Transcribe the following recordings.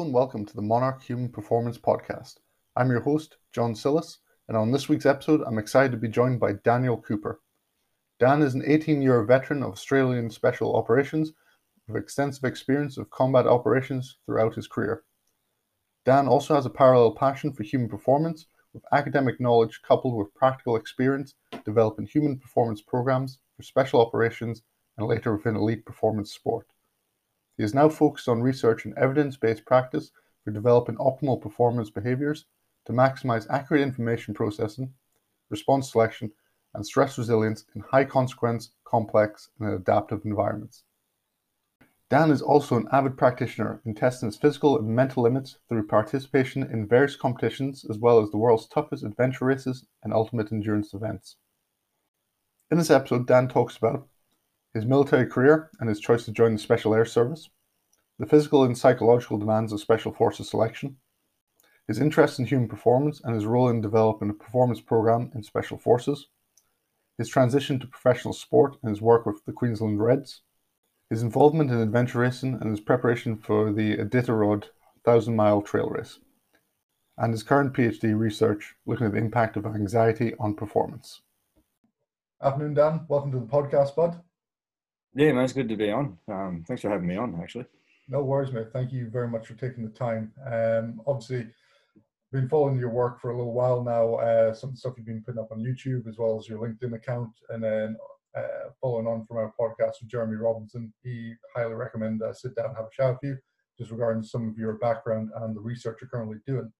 And welcome to the Monarch Human Performance Podcast. I'm your host, John Sillis, and on this week's episode, I'm excited to be joined by Daniel Cooper. Dan is an 18 year veteran of Australian Special Operations with extensive experience of combat operations throughout his career. Dan also has a parallel passion for human performance, with academic knowledge coupled with practical experience developing human performance programs for special operations and later within elite performance sport. He is now focused on research and evidence based practice for developing optimal performance behaviors to maximize accurate information processing, response selection, and stress resilience in high consequence, complex, and adaptive environments. Dan is also an avid practitioner in testing his physical and mental limits through participation in various competitions as well as the world's toughest adventure races and ultimate endurance events. In this episode, Dan talks about his military career and his choice to join the Special Air Service, the physical and psychological demands of Special Forces selection, his interest in human performance and his role in developing a performance program in Special Forces, his transition to professional sport and his work with the Queensland Reds, his involvement in adventure racing and his preparation for the Iditarod 1000 mile trail race, and his current PhD research looking at the impact of anxiety on performance. Afternoon, Dan. Welcome to the podcast, bud. Yeah, man, it's good to be on. Um, thanks for having me on, actually. No worries, mate. Thank you very much for taking the time. Um, obviously, been following your work for a little while now. Uh, some stuff you've been putting up on YouTube as well as your LinkedIn account, and then uh, following on from our podcast with Jeremy Robinson, he highly recommend uh, sit down and have a chat with you just regarding some of your background and the research you're currently doing.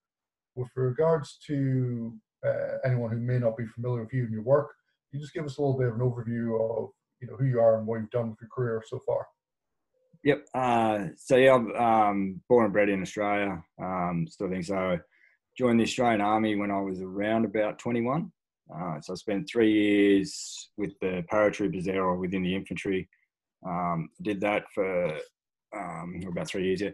With regards to uh, anyone who may not be familiar with you and your work, you just give us a little bit of an overview of you know who you are and what you've done with your career so far. Yep. Uh, so yeah, I'm um, born and bred in Australia. Um, still think so. Joined the Australian Army when I was around about 21. Uh, so I spent three years with the paratroopers there or within the infantry. Um, did that for um, about three years. Yeah.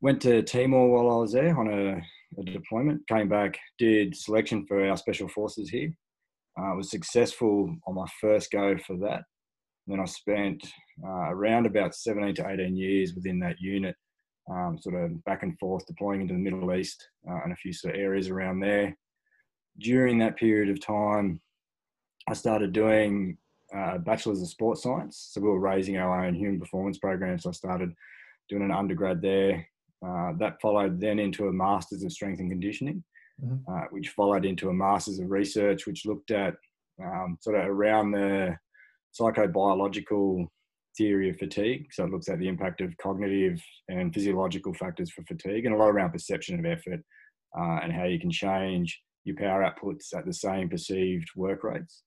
Went to Timor while I was there on a, a deployment. Came back, did selection for our special forces here. Uh, was successful on my first go for that. And then I spent uh, around about 17 to 18 years within that unit, um, sort of back and forth deploying into the Middle East uh, and a few sort of areas around there during that period of time, I started doing uh, bachelor's of sports science. So we were raising our own human performance program. So I started doing an undergrad there. Uh, that followed then into a master's of strength and conditioning, mm-hmm. uh, which followed into a master's of research, which looked at um, sort of around the psychobiological theory of fatigue. So it looks at the impact of cognitive and physiological factors for fatigue and a lot around perception of effort uh, and how you can change your power outputs at the same perceived work rates.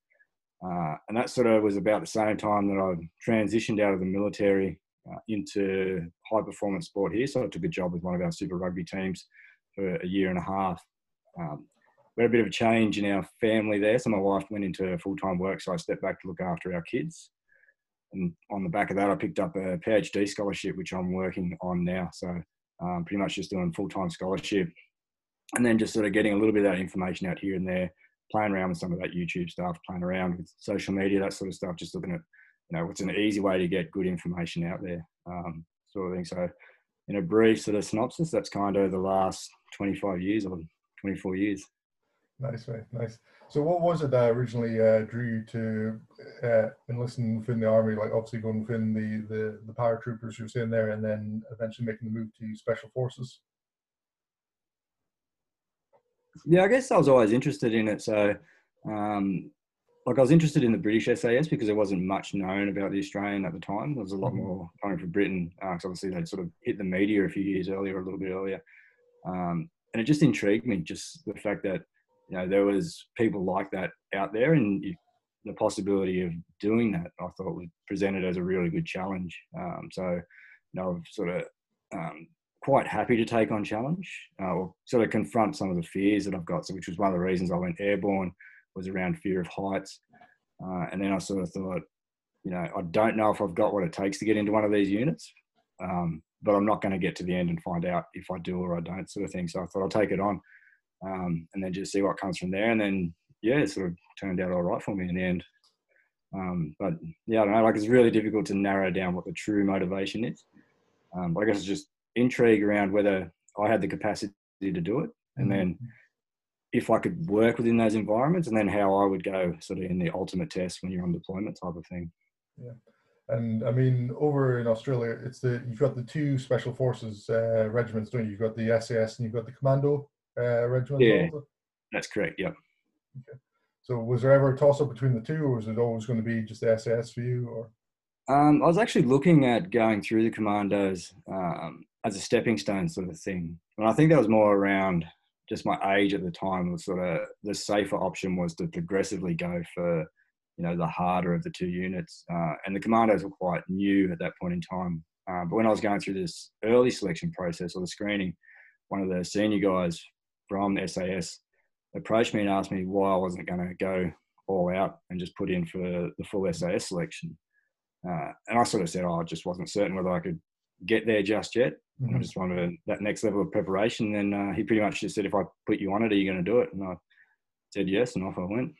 Uh, and that sort of was about the same time that I transitioned out of the military uh, into high performance sport here. So I took a job with one of our super rugby teams for a year and a half. Um, we had a bit of a change in our family there. So my wife went into full time work, so I stepped back to look after our kids. And on the back of that, I picked up a PhD scholarship, which I'm working on now. So um, pretty much just doing full time scholarship and then just sort of getting a little bit of that information out here and there, playing around with some of that YouTube stuff, playing around with social media, that sort of stuff, just looking at, you know, what's an easy way to get good information out there, um, sort of thing. So, in a brief sort of synopsis, that's kind of the last 25 years or 24 years. Nice, mate. Nice. So, what was it that originally uh, drew you to uh, enlisting within the army? Like, obviously going within the the, the paratroopers you were saying there, and then eventually making the move to special forces. Yeah, I guess I was always interested in it. So, um, like I was interested in the British SAS because there wasn't much known about the Australian at the time. There was a lot mm-hmm. more coming from Britain because uh, obviously they'd sort of hit the media a few years earlier, a little bit earlier, um, and it just intrigued me. Just the fact that you know there was people like that out there, and the possibility of doing that, I thought was presented as a really good challenge. Um, so, you know, I've sort of um, quite happy to take on challenge uh, or sort of confront some of the fears that I've got. So, which was one of the reasons I went airborne was around fear of heights. Uh, and then I sort of thought, you know, I don't know if I've got what it takes to get into one of these units, um, but I'm not going to get to the end and find out if I do or I don't, sort of thing. So I thought I'll take it on um, and then just see what comes from there. And then, yeah, it sort of turned out all right for me in the end. Um, but yeah, I don't know, like it's really difficult to narrow down what the true motivation is. Um, but I guess it's just intrigue around whether I had the capacity to do it, and mm-hmm. then if I could work within those environments, and then how I would go sort of in the ultimate test when you're on deployment type of thing. Yeah. And I mean, over in Australia, it's the you've got the two special forces uh, regiments, don't you? You've got the SAS and you've got the commando uh. Yeah, also. that's correct. Yep. Okay. So, was there ever a toss up between the two, or was it always going to be just the SAS for you? Or um, I was actually looking at going through the commandos um, as a stepping stone sort of thing, and I think that was more around just my age at the time. Was sort of the safer option was to progressively go for you know the harder of the two units. Uh, and the commandos were quite new at that point in time. Uh, but when I was going through this early selection process or the screening, one of the senior guys from SAS approached me and asked me why I wasn't going to go all out and just put in for the full SAS selection. Uh, and I sort of said, oh, I just wasn't certain whether I could get there just yet. Mm-hmm. I just wanted that next level of preparation. Then uh, he pretty much just said, if I put you on it, are you going to do it? And I said yes, and off I went.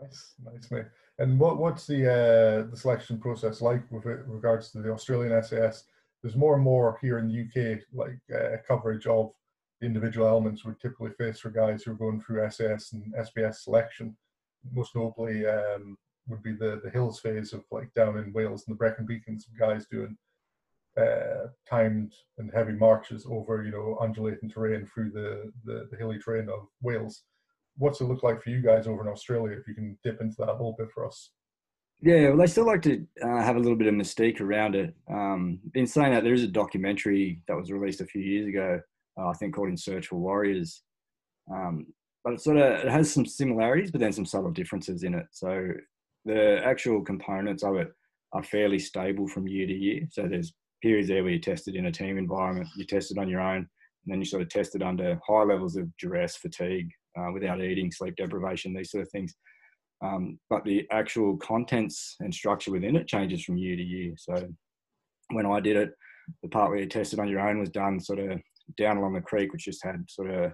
Nice, nice, mate. And what what's the uh, the selection process like with regards to the Australian SAS? There's more and more here in the UK, like uh, coverage of individual elements we typically face for guys who are going through SAS and SBS selection. Most notably, um, would be the the hills phase of like down in Wales and the Brecon Beacons, guys doing uh, timed and heavy marches over you know undulating terrain through the, the, the hilly terrain of Wales what's it look like for you guys over in Australia? If you can dip into that a little bit for us. Yeah, well, I still like to uh, have a little bit of mystique around it. Um, in saying that, there is a documentary that was released a few years ago, uh, I think called "In Search for Warriors," um, but it sort of it has some similarities, but then some subtle differences in it. So the actual components of it are fairly stable from year to year. So there's periods there where you're tested in a team environment, you're tested on your own, and then you sort of tested under high levels of duress, fatigue, uh, without eating, sleep deprivation, these sort of things. Um, but the actual contents and structure within it changes from year to year. So when I did it, the part where you tested on your own was done sort of down along the creek, which just had sort of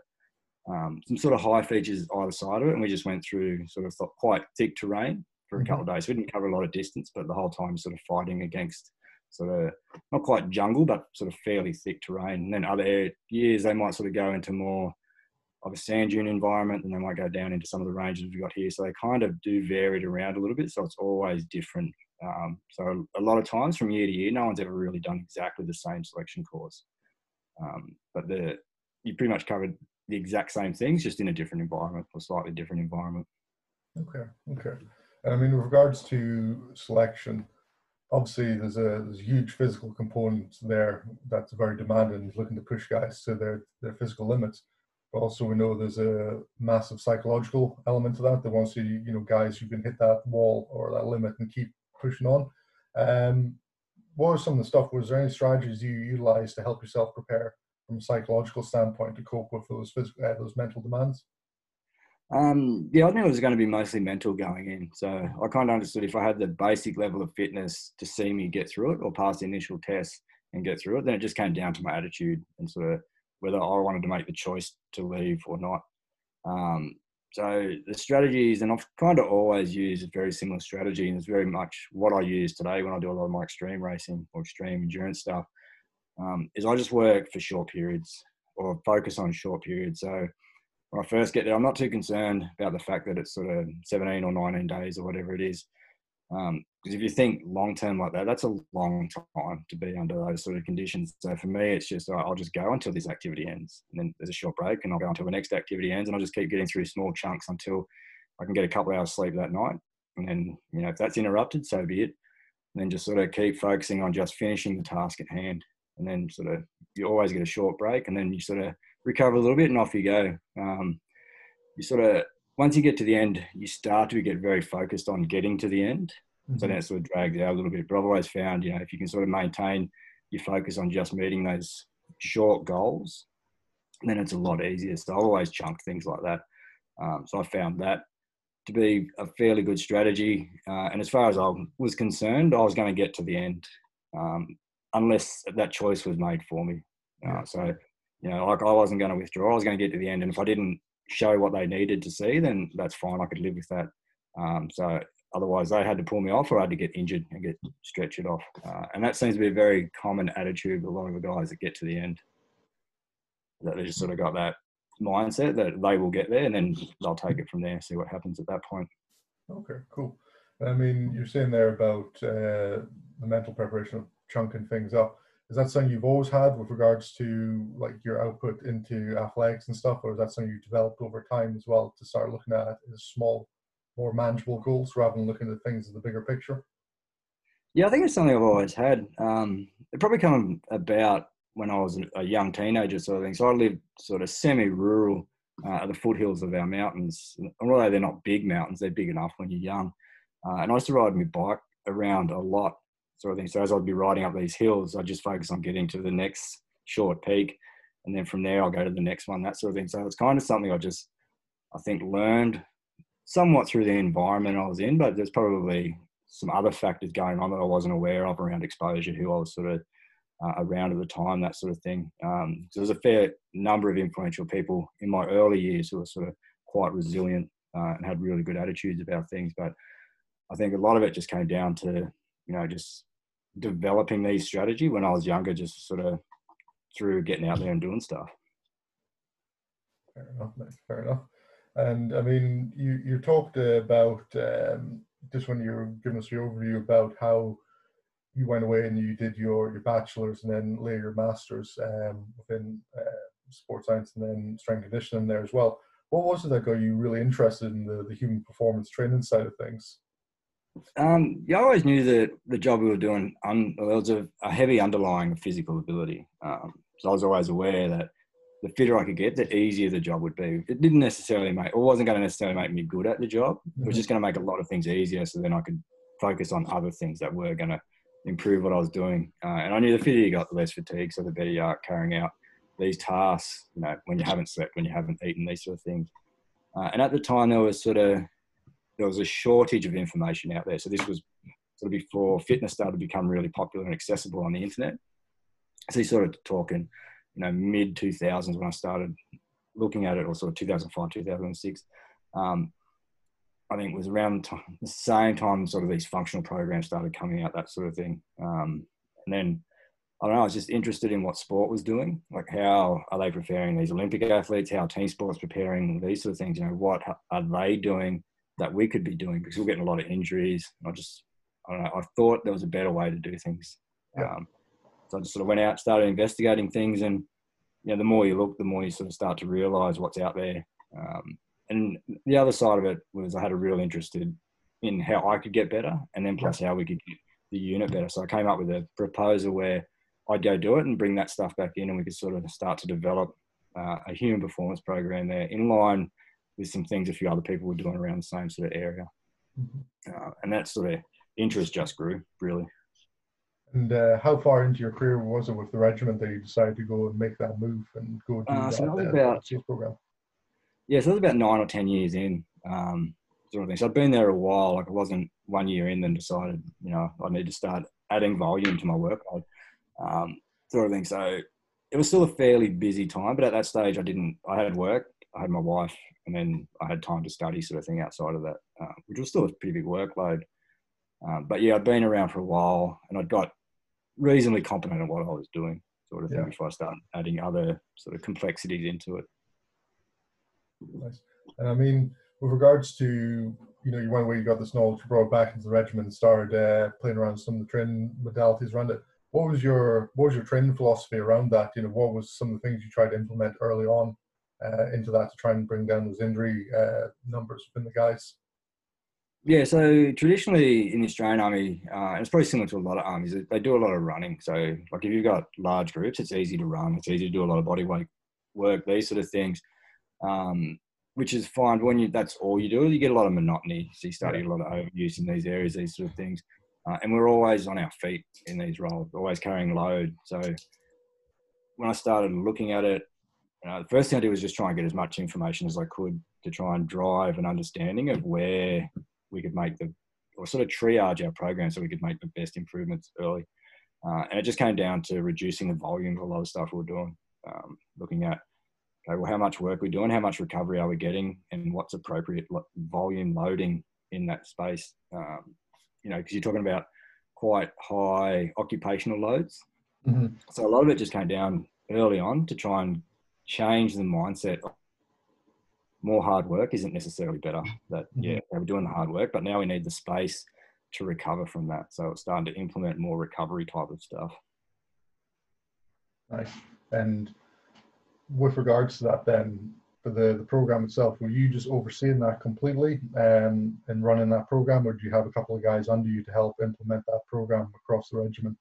um, some sort of high features either side of it, and we just went through sort of quite thick terrain for a couple of mm-hmm. days. We didn't cover a lot of distance, but the whole time sort of fighting against sort of not quite jungle, but sort of fairly thick terrain. And then other years they might sort of go into more of a sand dune environment, and they might go down into some of the ranges we've got here. So they kind of do vary it around a little bit. So it's always different. Um, so a lot of times from year to year, no one's ever really done exactly the same selection course. Um, but the you pretty much covered the exact same things, just in a different environment or slightly different environment. Okay, okay. And I mean, with regards to selection, obviously there's a, there's a huge physical component there that's very demanding, looking to push guys to their, their physical limits But also we know there's a massive psychological element to that. They want to see, you know, guys who can hit that wall or that limit and keep pushing on. Um, what are some of the stuff? Was there any strategies you utilized to help yourself prepare from a psychological standpoint to cope with those physical, uh, those mental demands? Um, yeah, I think it was going to be mostly mental going in. So I kind of understood if I had the basic level of fitness to see me get through it or pass the initial test and get through it, then it just came down to my attitude and sort of whether I wanted to make the choice to leave or not. Um, so the strategies, and I've kind of always used a very similar strategy, and it's very much what I use today when I do a lot of my extreme racing or extreme endurance stuff. Um, is I just work for short periods or focus on short periods. So when I first get there, I'm not too concerned about the fact that it's sort of 17 or 19 days or whatever it is. Um, because if you think long term like that, that's a long time to be under those sort of conditions. So for me, it's just I'll just go until this activity ends, and then there's a short break, and I'll go until the next activity ends, and I'll just keep getting through small chunks until I can get a couple of hours sleep that night. And then you know if that's interrupted, so be it. And then just sort of keep focusing on just finishing the task at hand, and then sort of you always get a short break, and then you sort of recover a little bit, and off you go. Um, you sort of once you get to the end, you start to get very focused on getting to the end. Mm-hmm. So that sort of drags out a little bit. But I've always found, you know, if you can sort of maintain your focus on just meeting those short goals, then it's a lot easier. So I always chunk things like that. Um, so I found that to be a fairly good strategy. Uh, and as far as I was concerned, I was going to get to the end, um, unless that choice was made for me. Uh, so, you know, like I wasn't going to withdraw. I was going to get to the end, and if I didn't show what they needed to see, then that's fine. I could live with that. Um, so otherwise, they had to pull me off, or I had to get injured and get stretched off. Uh, and that seems to be a very common attitude a lot of the guys that get to the end. that they just sort of got that mindset that they will get there and then they'll take it from there, see what happens at that point. Okay, cool. I mean, you're saying there about uh, the mental preparation of chunking things up. Is that something you've always had with regards to like your output into athletics and stuff, or is that something you developed over time as well to start looking at as small, more manageable goals rather than looking at things in the bigger picture? Yeah, I think it's something I've always had. Um, it probably come about when I was a young teenager, sort of thing. So I lived sort of semi-rural uh, at the foothills of our mountains. Although they're not big mountains, they're big enough when you're young. Uh, and I used to ride my bike around a lot, sort of thing. So as I'd be riding up these hills, I'd just focus on getting to the next short peak, and then from there I'll go to the next one, that sort of thing. So it's kind of something I just, I think, learned somewhat through the environment I was in, but there's probably some other factors going on that I wasn't aware of around exposure, who I was sort of uh, around at the time, that sort of thing. Um, so there's a fair number of influential people in my early years who were sort of quite resilient uh, and had really good attitudes about things. But I think a lot of it just came down to, you know, just developing these strategy when I was younger, just sort of through getting out there and doing stuff. Fair enough, mate. Fair enough. And I mean, you you talked about um, just when you were giving us your overview about how you went away and you did your your bachelor's and then later your master's um, within uh, sports science and then strength conditioning there as well. What was it that got you really interested in the, the human performance training side of things? Um, you always knew that the job we were doing, um, there was a, a, heavy underlying physical ability. Um, so I was always aware that the fitter I could get, the easier the job would be. It didn't necessarily make, or wasn't going to necessarily make me good at the job. It was mm-hmm. just going to make a lot of things easier. So then I could focus on other things that were going to improve what I was doing. Uh, and I knew the fitter you got, the less fatigue, so the better you are carrying out these tasks. You know, when you haven't slept, when you haven't eaten, these sort of things. Uh, and at the time, there was sort of there was a shortage of information out there. So this was sort of before fitness started to become really popular and accessible on the internet. So he's sort of talking, you know, mid 2000s when I started looking at it, or sort of 2005, 2006. Um, I think it was around the same time sort of these functional programs started coming out, that sort of thing. Um, and then I don't know, I was just interested in what sport was doing, like how are they preparing these Olympic athletes, how team sports preparing these sort of things. You know, what are they doing that we could be doing because we're getting a lot of injuries. I just, I don't know, I thought there was a better way to do things. Yeah. Um, so I just sort of went out, started investigating things, and you know, the more you look, the more you sort of start to realize what's out there. Um, and the other side of it was I had a real interest in, in how I could get better, and then plus how we could get the unit better. So I came up with a proposal where I'd go do it and bring that stuff back in, and we could sort of start to develop uh, a human performance program there in line with some things a few other people were doing around the same sort of area. Mm-hmm. Uh, and that sort of interest just grew, really. And uh, how far into your career was it with the regiment that you decided to go and make that move and go do uh, that, so that about, program? Yeah, so it was about nine or ten years in, um, sort of thing. So I'd been there a while. Like it wasn't one year in, then decided, you know, I need to start adding volume to my workload, um, sort of thing. So it was still a fairly busy time, but at that stage, I didn't. I had work, I had my wife, and then I had time to study, sort of thing, outside of that, uh, which was still a pretty big workload. Um, but yeah, I'd been around for a while, and I'd got reasonably competent at what I was doing, sort of thing, yeah. before I started adding other sort of complexities into it. Nice. And I mean, with regards to you know, you went away, you got this knowledge, you brought it back into the regiment, and started uh, playing around some of the training modalities around it. What was your what was your training philosophy around that? You know, what was some of the things you tried to implement early on uh, into that to try and bring down those injury uh, numbers within the guys? Yeah, so traditionally in the Australian Army, uh, it's probably similar to a lot of armies. They do a lot of running. So, like if you've got large groups, it's easy to run. It's easy to do a lot of body weight work, these sort of things, um, which is fine. But when you that's all you do, you get a lot of monotony. So you start get a lot of overuse in these areas, these sort of things. Uh, and we're always on our feet in these roles, always carrying load. So when I started looking at it, uh, the first thing I did was just try and get as much information as I could to try and drive an understanding of where we could make the, or sort of triage our program so we could make the best improvements early. Uh, and it just came down to reducing the volume of a lot of stuff we are doing, um, looking at, okay, well, how much work we're doing, how much recovery are we getting, and what's appropriate volume loading in that space. Um, you know, because you're talking about quite high occupational loads. Mm-hmm. So a lot of it just came down early on to try and change the mindset. More hard work isn't necessarily better. That Mm-hmm. yeah, they were doing the hard work, but now we need the space to recover from that. So it's starting to implement more recovery type of stuff. Nice. And with regards to that, then for the the program itself, were you just overseeing that completely um, and running that program, or do you have a couple of guys under you to help implement that program across the regiment?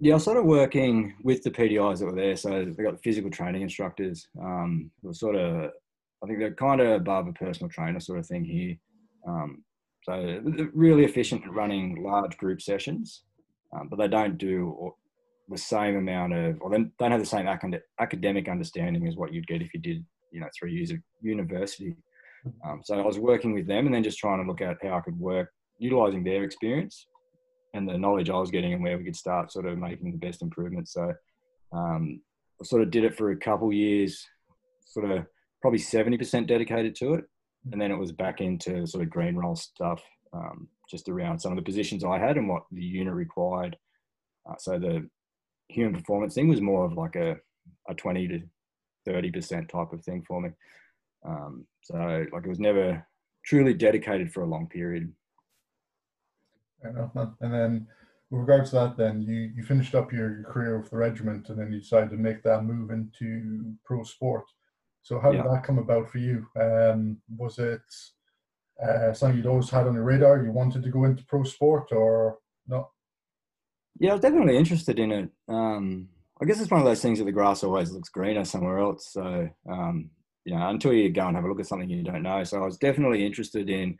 Yeah, I started working with the PTIs that were there. So they got the physical training instructors. Um, were sort of, I think they're kind of above a personal trainer sort of thing here. Um, so really efficient at running large group sessions, um, but they don't do the same amount of, or they don't have the same acad- academic understanding as what you'd get if you did, you know, three years of university. Um, so I was working with them and then just trying to look at how I could work, utilizing their experience and the knowledge I was getting and where we could start sort of making the best improvements. So um, I sort of did it for a couple years, sort of probably 70% dedicated to it. And then it was back into sort of green role stuff, um, just around some of the positions I had and what the unit required. Uh, so the human performance thing was more of like a, a 20 to 30% type of thing for me. Um, so like it was never truly dedicated for a long period. Man. And then with regards to that, then you, you finished up your, your career with the regiment and then you decided to make that move into pro sport. So how did Yeah. that come about for you? Um, was it uh, something you'd always had on your radar? You wanted to go into pro sport or not? Yeah, I was definitely interested in it. Um, I guess it's one of those things that the grass always looks greener somewhere else. So, um, you know, until you go and have a look at something you don't know. So I was definitely interested in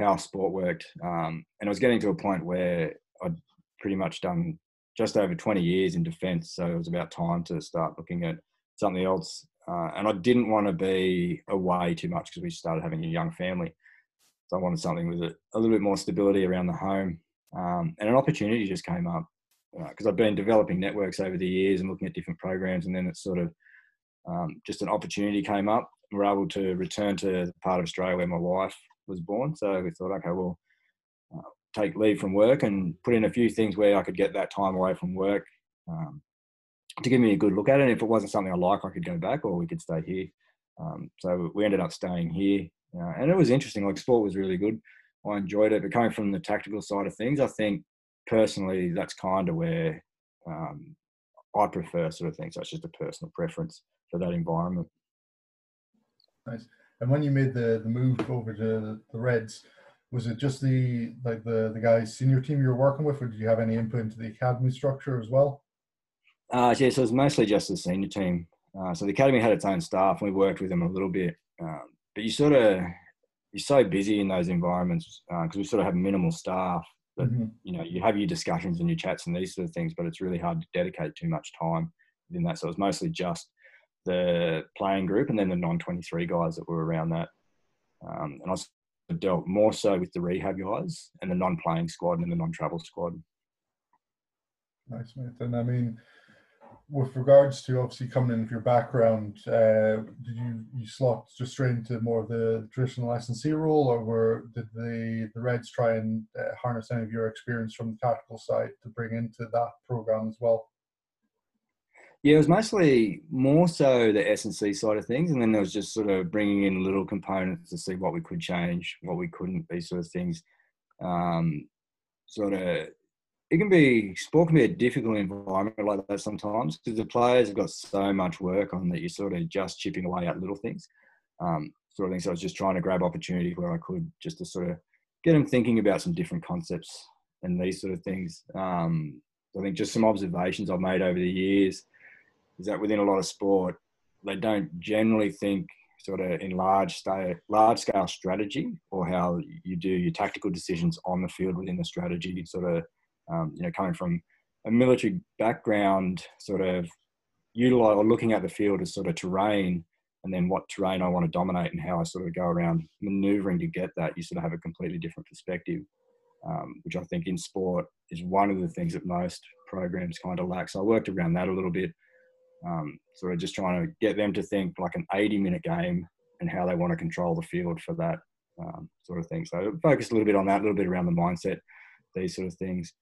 how sport worked. Um, and I was getting to a point where I'd pretty much done just over 20 years in defence. So it was about time to start looking at something else. Uh, and I didn't want to be away too much because we started having a young family. So I wanted something with a, a little bit more stability around the home. Um, and an opportunity just came up because I've been developing networks over the years and looking at different programs, and then it's sort of um, just an opportunity came up. We're able to return to the part of Australia where my wife was born, so we thought, okay, well, uh, take leave from work and put in a few things where I could get that time away from work um, to give me a good look at it. And if it wasn't something I like, I could go back, or we could stay here. Um, so we ended up staying here, uh, and it was interesting. Like sport was really good. I enjoyed it, but coming from the tactical side of things, I think personally, that's kind of where um, I prefer sort of things. So it's just a personal preference for that environment. Nice. And when you made the, the move over to the Reds, was it just the like the the guys senior team you were working with, or did you have any input into the academy structure as well? Uh, yeah, so it was mostly just the senior team. Uh, so the academy had its own staff, and we worked with them a little bit. Um, but you sort of you're so busy in those environments because we sort of have minimal staff that Mhm. you know you have your discussions and your chats and these sort of things, but it's really hard to dedicate too much time within that. So it was mostly just the playing group and then the non-23 guys that were around that. Um, and I dealt more so with the rehab guys and the non-playing squad and the non-travel squad. Nice, mate. And I mean, with regards to obviously coming in with your background, uh, did you you slot just straight into more of the traditional C role, or were did the the Reds try and uh, harness any of your experience from the tactical side to bring into that program as well? Yeah, it was mostly more so the S and C side of things, and then there was just sort of bringing in little components to see what we could change, what we couldn't, these sort of things. Um, sort of, it can be sport can be a difficult environment like that sometimes because the players have got so much work on that you're sort of just chipping away at little things, um, sort of things. So I was just trying to grab opportunities where I could just to sort of get them thinking about some different concepts and these sort of things. Um, I think just some observations I've made over the years is that within a lot of sport, they don't generally think sort of in large scale, large scale strategy or how you do your tactical decisions on the field within the strategy. Sort of, um, you know, coming from a military background, sort of utilize or looking at the field as sort of terrain, and then what terrain I want to dominate and how I sort of go around maneuvering to get that. You sort of have a completely different perspective, um, which I think in sport is one of the things that most programs kind of lack. So I worked around that a little bit um, sort of just trying to get them to think like an 80 minute game and how they want to control the field for that um, sort of thing. So focus a little bit on that, a little bit around the mindset, these sort of things.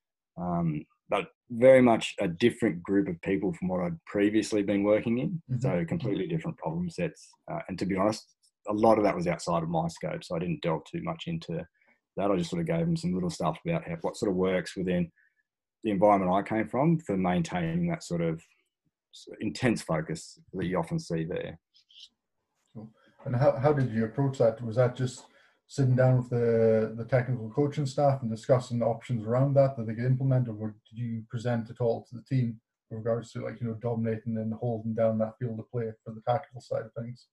Um, but very much a different group of people from what I'd previously been working in. Mhm. So completely different problem sets. Uh, and to be honest, a lot of that was outside of my scope, so I didn't delve too much into that. I just sort of gave them some little stuff about how, what sort of works within the environment I came from for maintaining that sort of intense focus that you often see there. And how, how did you approach that? Was that just sitting down with the, the technical coaching staff and discussing the options around that that they could implement, or did you present it all to the team in regards to like you know dominating and holding down that field of play for the tactical side of things?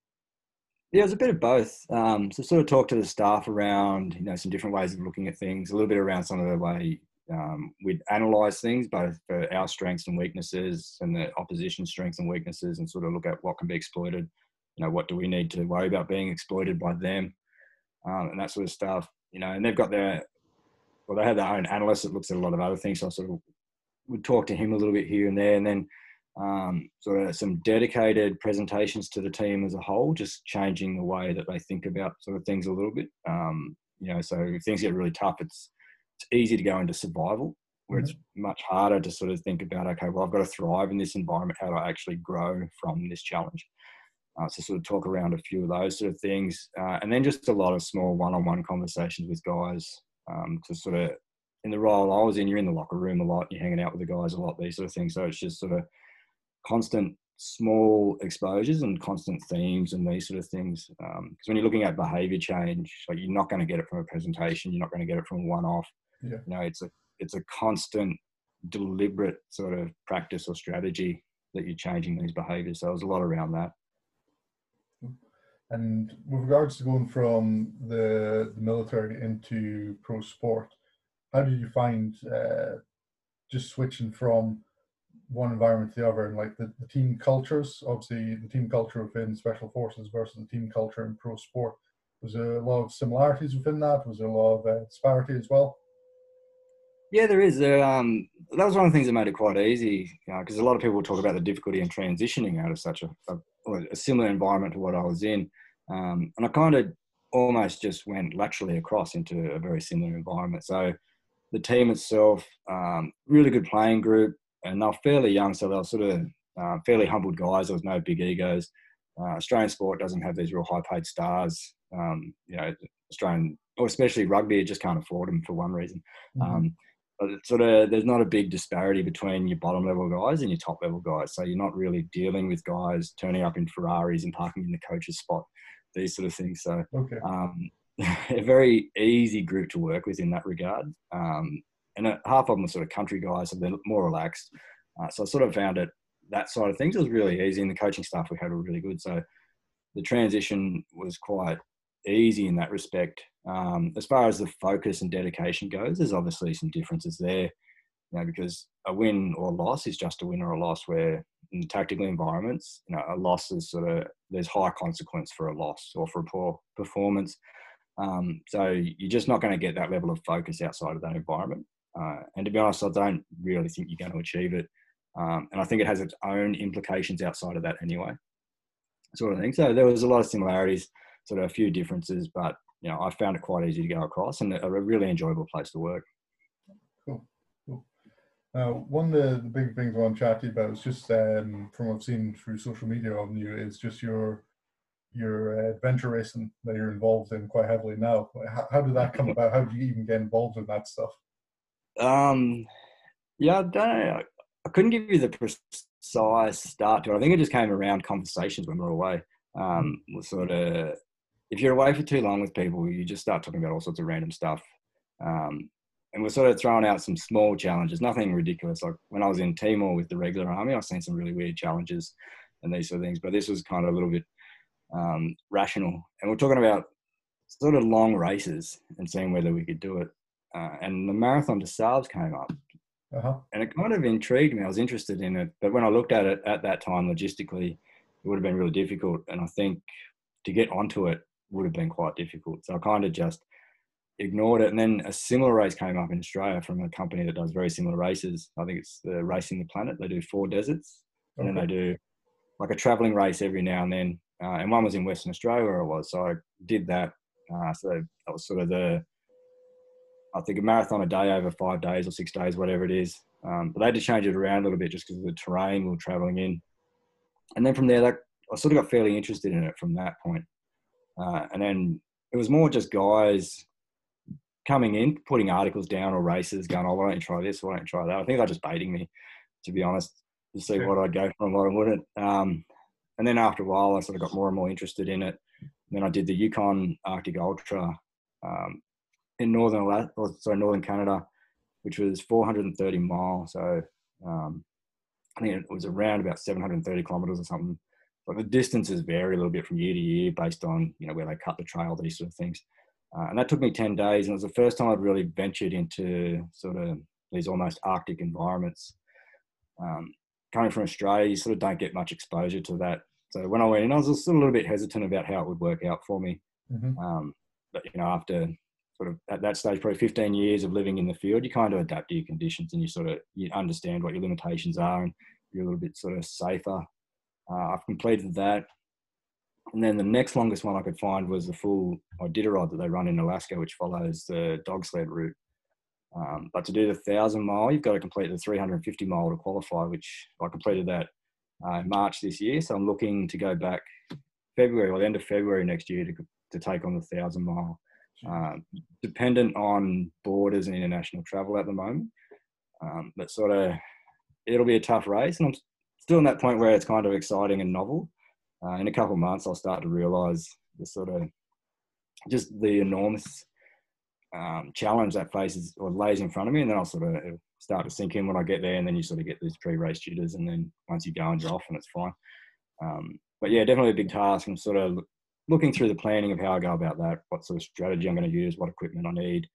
Yeah, it was a bit of both. Um, so sort of talk to the staff around, you know, some different ways of looking at things, a little bit around some of the way um, we'd analyse things, both for our strengths and weaknesses and the opposition strengths and weaknesses, and sort of look at what can be exploited. You know, what do we need to worry about being exploited by them, um, and that sort of stuff. You know, and they've got their, well, they have their own analyst that looks at a lot of other things. So I sort of would talk to him a little bit here and there, and then um, sort of some dedicated presentations to the team as a whole, just changing the way that they think about sort of things a little bit. Um, you know, so if things get really tough, it's it's easy to go into survival, where it's much harder to sort of think about, okay, well, I've got to thrive in this environment. How do I actually grow from this challenge? Uh, so sort of talk around a few of those sort of things, uh, and then just a lot of small one-on-one conversations with guys um, to sort of in the role I was in, you're in the locker room a lot, you're hanging out with the guys a lot, these sort of things. So it's just sort of constant small exposures and constant themes and these sort of things. Because um, when you're looking at behaviour change, like you're not going to get it from a presentation, you're not going to get it from one-off. Yeah. You know, it's a it's a constant, deliberate sort of practice or strategy that you're changing these behaviours. So there's a lot around that. And with regards to going from the, the military into pro sport, how did you find uh, just switching from one environment to the other and like the, the team cultures? Obviously, the team culture within special forces versus the team culture in pro sport. Was there a lot of similarities within that? Was there a lot of uh, disparity as well? Yeah, there is. There, um, that was one of the things that made it quite easy, because you know, a lot of people talk about the difficulty in transitioning out of such a, a, a similar environment to what I was in. Um, and I kind of almost just went laterally across into a very similar environment. So the team itself, um, really good playing group, and they're fairly young, so they're sort of uh, fairly humbled guys. There was no big egos. Uh, Australian sport doesn't have these real high-paid stars. Um, you know, Australian, or especially rugby, just can't afford them for one reason. Mm-hmm. Um, but it's sort of there's not a big disparity between your bottom level guys and your top level guys. So you're not really dealing with guys turning up in Ferraris and parking in the coach's spot, these sort of things. So okay. um, a very easy group to work with in that regard. Um, and uh, half of them are sort of country guys, so they're more relaxed. Uh, so I sort of found it that side of things was really easy, and the coaching staff we had were really good. So the transition was quite easy in that respect. Um, as far as the focus and dedication goes, there's obviously some differences there, you know, because a win or a loss is just a win or a loss. Where in tactical environments, you know, a loss is sort of there's high consequence for a loss or for a poor performance. Um, so you're just not going to get that level of focus outside of that environment. Uh, and to be honest, I don't really think you're going to achieve it. Um, and I think it has its own implications outside of that anyway, sort of thing. So there was a lot of similarities, sort of a few differences, but you know, I found it quite easy to go across and a really enjoyable place to work. Cool, cool. Uh, one of the, the big things I want to chat to you about is just um, from what I've seen through social media of you is just your your adventure racing that you're involved in quite heavily now. How, how did that come about? How did you even get involved in that stuff? Um, yeah, I don't know. I couldn't give you the precise start to it. I think it just came around conversations when we were away. Um, sort of, if you're away for too long with people, you just start talking about all sorts of random stuff. Um, and we're sort of throwing out some small challenges, nothing ridiculous. Like when I was in Timor with the regular army, I've seen some really weird challenges and these sort of things. But this was kind of a little bit um, rational. And we're talking about sort of long races and seeing whether we could do it. Uh, and the Marathon des Sables came up. Uh-huh. And it kind of intrigued me. I was interested in it. But when I looked at it at that time, logistically, it would have been really difficult. And I think to get onto it would have been quite difficult. So I kind of just ignored it. And then a similar race came up in Australia from a company that does very similar races. I think it's the Racing the Planet. They do four deserts. And then they do like a traveling race every now and then. Uh, and one was in Western Australia where I was. So I did that. Uh, so that was sort of the, I think a marathon a day over five days or six days, whatever it is. Um, but they had to change it around a little bit just because of the terrain we were traveling in. And then from there, that, I sort of got fairly interested in it from that point. Uh, and then it was more just guys coming in, putting articles down or races, going, "Oh, why don't you try this? Why don't you try that?" I think they're just baiting me, to be honest, to see what I'd go for and what I wouldn't. Um, and then after a while, I sort of got more and more interested in it. And then I did the Yukon Arctic Ultra um, in northern Alaska, sorry, northern Canada, which was 430 miles. So um, I think it was around about 730 kilometers or something. But the distances vary a little bit from year to year based on you know where they cut the trail, these sort of things. Uh, and that took me 10 days, and it was the first time I'd really ventured into sort of these almost Arctic environments. Um, coming from Australia, you sort of don't get much exposure to that. So when I went in, I was still a little bit hesitant about how it would work out for me. Mm-hmm. Um, but you know, after sort of at that stage, probably 15 years of living in the field, you kind of adapt to your conditions and you sort of you understand what your limitations are, and you're a little bit sort of safer. Uh, I've completed that. And then the next longest one I could find was the full Iditarod that they run in Alaska, which follows the dog sled route. Um, but to do the thousand mile, you've got to complete the 350 mile to qualify, which I completed that uh, in March this year. So I'm looking to go back February or the end of February next year to, to take on the thousand mile. Uh, dependent on borders and international travel at the moment. Um, but sort of, it'll be a tough race. And I'm still in that point where it's kind of exciting and novel uh, in a couple of months, I'll start to realize the sort of just the enormous um, challenge that faces or lays in front of me, and then I'll sort of start to sink in when I get there, and then you sort of get these pre-race jitters, and then once you go and you're off, and it's fine. Um, but yeah, definitely a big task. I'm sort of looking through the planning of how I go about that, what sort of strategy I'm going to use, what equipment I need,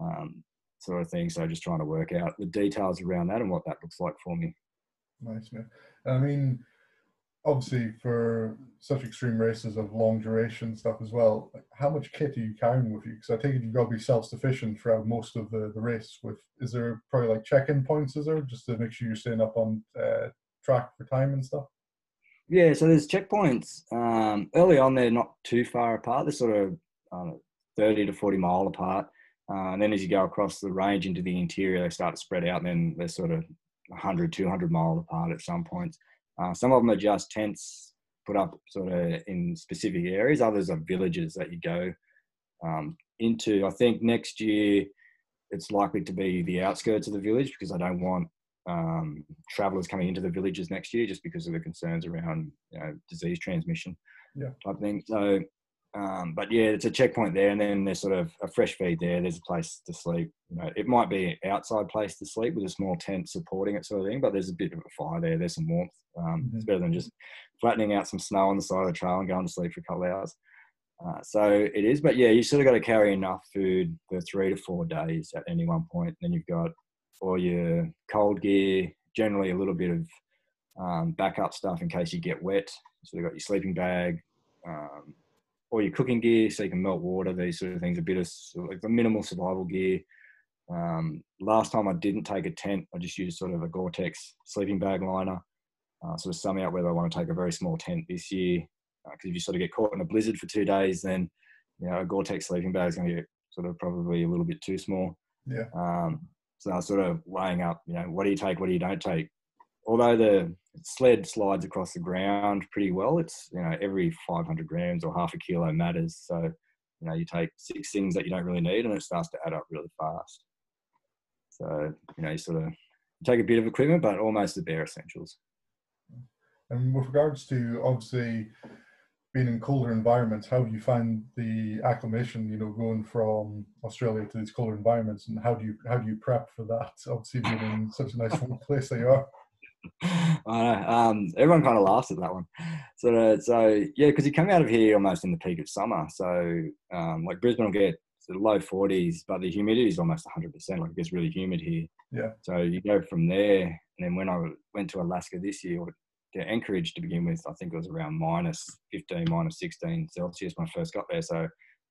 um, sort of thing. So just trying to work out the details around that and what that looks like for me. Nice man. I mean, obviously for such extreme races of long duration stuff as well, how much kit are you carrying with you? Because I think you've got to be self-sufficient throughout most of the, the race. With is there probably like check-in points? Is there just to make sure you're staying up on uh, track for time and stuff? Yeah, so there's checkpoints. Um, early on, they're not too far apart. They're sort of know, 30 to 40 mile apart. Uh, and then as you go across the range into the interior, they start to spread out. And then they're sort of 100, 200 mile apart at some points. Uh, some of them are just tents put up sort of in specific areas. Others are villages that you go um, into. I think next year it's likely to be the outskirts of the village because I don't want um, travelers coming into the villages next year just because of the concerns around you know, disease transmission yeah. type thing. So um, but yeah, it's a checkpoint there, and then there's sort of a fresh feed there. There's a place to sleep. You know, it might be an outside place to sleep with a small tent supporting it, sort of thing. But there's a bit of a fire there. There's some warmth. Um, mm-hmm. It's better than just flattening out some snow on the side of the trail and going to sleep for a couple of hours. Uh, so it is, but yeah, you sort of got to carry enough food for three to four days at any one point. Then you've got all your cold gear, generally a little bit of um, backup stuff in case you get wet. So you've got your sleeping bag, um, all your cooking gear so you can melt water, these sort of things, a bit of like the minimal survival gear. Um, last time I didn't take a tent, I just used sort of a Gore-Tex sleeping bag liner. Uh, sort of summing out whether I want to take a very small tent this year. Because uh, if you sort of get caught in a blizzard for two days, then you know a Gore-Tex sleeping bag is going to get sort of probably a little bit too small. Yeah. Um, so I was sort of weighing up, you know, what do you take, what do you don't take. Although the sled slides across the ground pretty well. It's you know every 500 grams or half a kilo matters. So you know you take six things that you don't really need, and it starts to add up really fast. So you know you sort of take a bit of equipment, but almost the bare essentials. And with regards to obviously being in colder environments, how do you find the acclimation? You know, going from Australia to these colder environments, and how do you how do you prep for that? Obviously, being in such a nice warm place that you are. I know. Um, everyone kind of laughs at that one. So, uh, so yeah, because you come out of here almost in the peak of summer. So, um, like Brisbane will get the low 40s, but the humidity is almost 100%. Like it gets really humid here. Yeah. So you go from there, and then when I went to Alaska this year, or to Anchorage to begin with, I think it was around minus 15, minus 16 Celsius when I first got there. So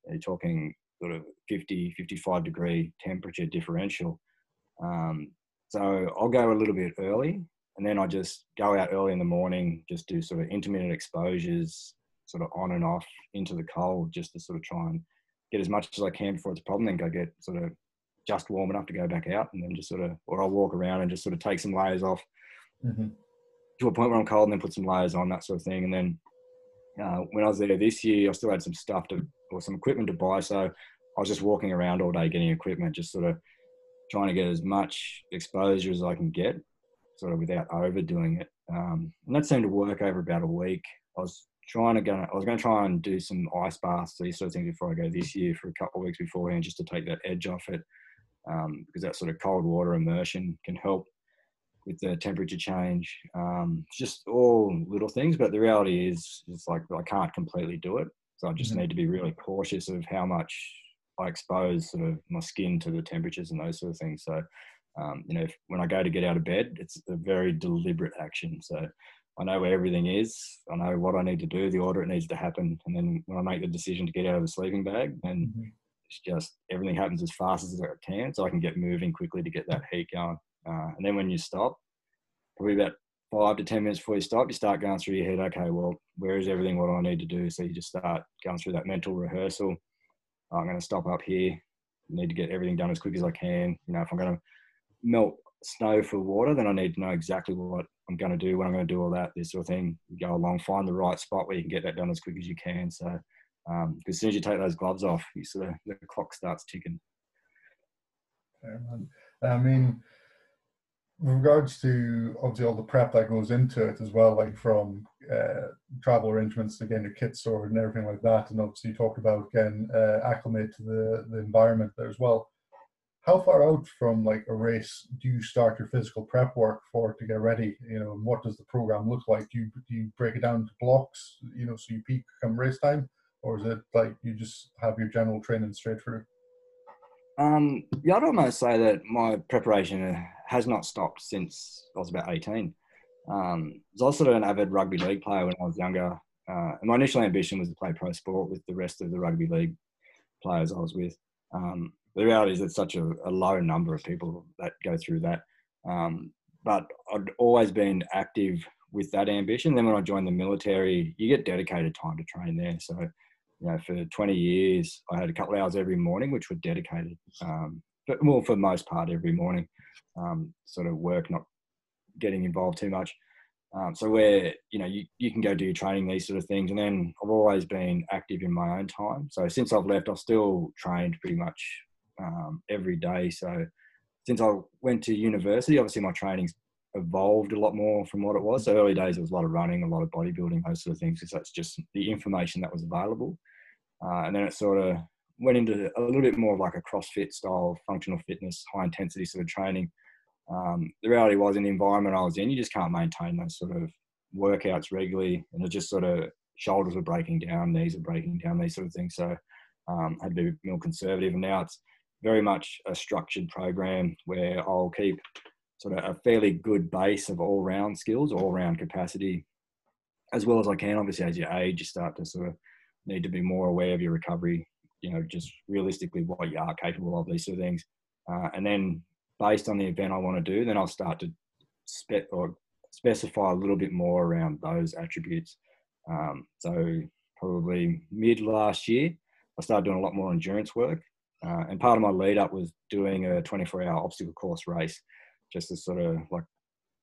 you're talking sort of 50, 55 degree temperature differential. Um, so I'll go a little bit early and then I just go out early in the morning, just do sort of intermittent exposures, sort of on and off into the cold, just to sort of try and get as much as I can before it's a problem. Then go get sort of just warm enough to go back out, and then just sort of, or I'll walk around and just sort of take some layers off mm-hmm. to a point where I'm cold, and then put some layers on, that sort of thing. And then uh, when I was there this year, I still had some stuff to or some equipment to buy, so I was just walking around all day getting equipment, just sort of trying to get as much exposure as I can get, sort of without overdoing it. Um, and that seemed to work over about a week. I was trying to go. I was going to try and do some ice baths, these sort of things, before I go this year for a couple of weeks beforehand, just to take that edge off it, um, because that sort of cold water immersion can help with the temperature change. Um, just all little things, but the reality is, it's like I can't completely do it, so I just mm-hmm. need to be really cautious of how much I expose sort of my skin to the temperatures and those sort of things. So, um, you know, if, when I go to get out of bed, it's a very deliberate action. So I know where everything is. I know what I need to do, the order it needs to happen. And then when I make the decision to get out of the sleeping bag, then mm-hmm. it's just everything happens as fast as it can. So I can get moving quickly to get that heat going. Uh, and then when you stop, probably about five to 10 minutes before you stop, you start going through your head, okay, well, where is everything? What do I need to do? So you just start going through that mental rehearsal. I'm going to stop up here. Need to get everything done as quick as I can. You know, if I'm going to melt snow for water, then I need to know exactly what I'm going to do, when I'm going to do all that, this sort of thing. You go along, find the right spot where you can get that done as quick as you can. So, um, as soon as you take those gloves off, you sort of the clock starts ticking. I mean, with regards to obviously all the prep that goes into it as well, like from uh, travel arrangements to getting your kit sorted and everything like that, and obviously you talked about getting uh, acclimate to the, the environment there as well. How far out from like a race do you start your physical prep work for to get ready? You know, and what does the program look like? Do you, do you break it down into blocks? You know, so you peak come race time, or is it like you just have your general training straight through? Um, yeah, I'd almost say that my preparation has not stopped since I was about 18. Um, I was also an avid rugby league player when I was younger. Uh, and my initial ambition was to play pro sport with the rest of the rugby league players I was with. Um, the reality is it's such a, a, low number of people that go through that. Um, but I'd always been active with that ambition. Then when I joined the military, you get dedicated time to train there. So, you know, for 20 years, I had a couple hours every morning, which were dedicated. Um, but well, for most part, every morning um, sort of work, not getting involved too much. Um, so where you know you, you can go do your training, these sort of things, and then I've always been active in my own time. So since I've left, I've still trained pretty much um, every day. So since I went to university, obviously my training's evolved a lot more from what it was. So early days, it was a lot of running, a lot of bodybuilding, those sort of things, because that's just the information that was available. Uh, and then it sort of went into a little bit more of like a CrossFit style, functional fitness, high intensity sort of training um, the reality was in the environment I was in, you just can't maintain those sort of workouts regularly, and it just sort of shoulders were breaking down, knees were breaking down, these sort of things. So um, I had to be more conservative, and now it's very much a structured program where I'll keep sort of a fairly good base of all round skills, all round capacity, as well as I can. Obviously, as you age, you start to sort of need to be more aware of your recovery. You know, just realistically what you are capable of, these sort of things. Uh, and then based on the event I want to do, then I'll start to spe- or specify a little bit more around those attributes. Um, so probably mid last year, I started doing a lot more endurance work. Uh, and part of my lead up was doing a 24 hour obstacle course race, just to sort of like,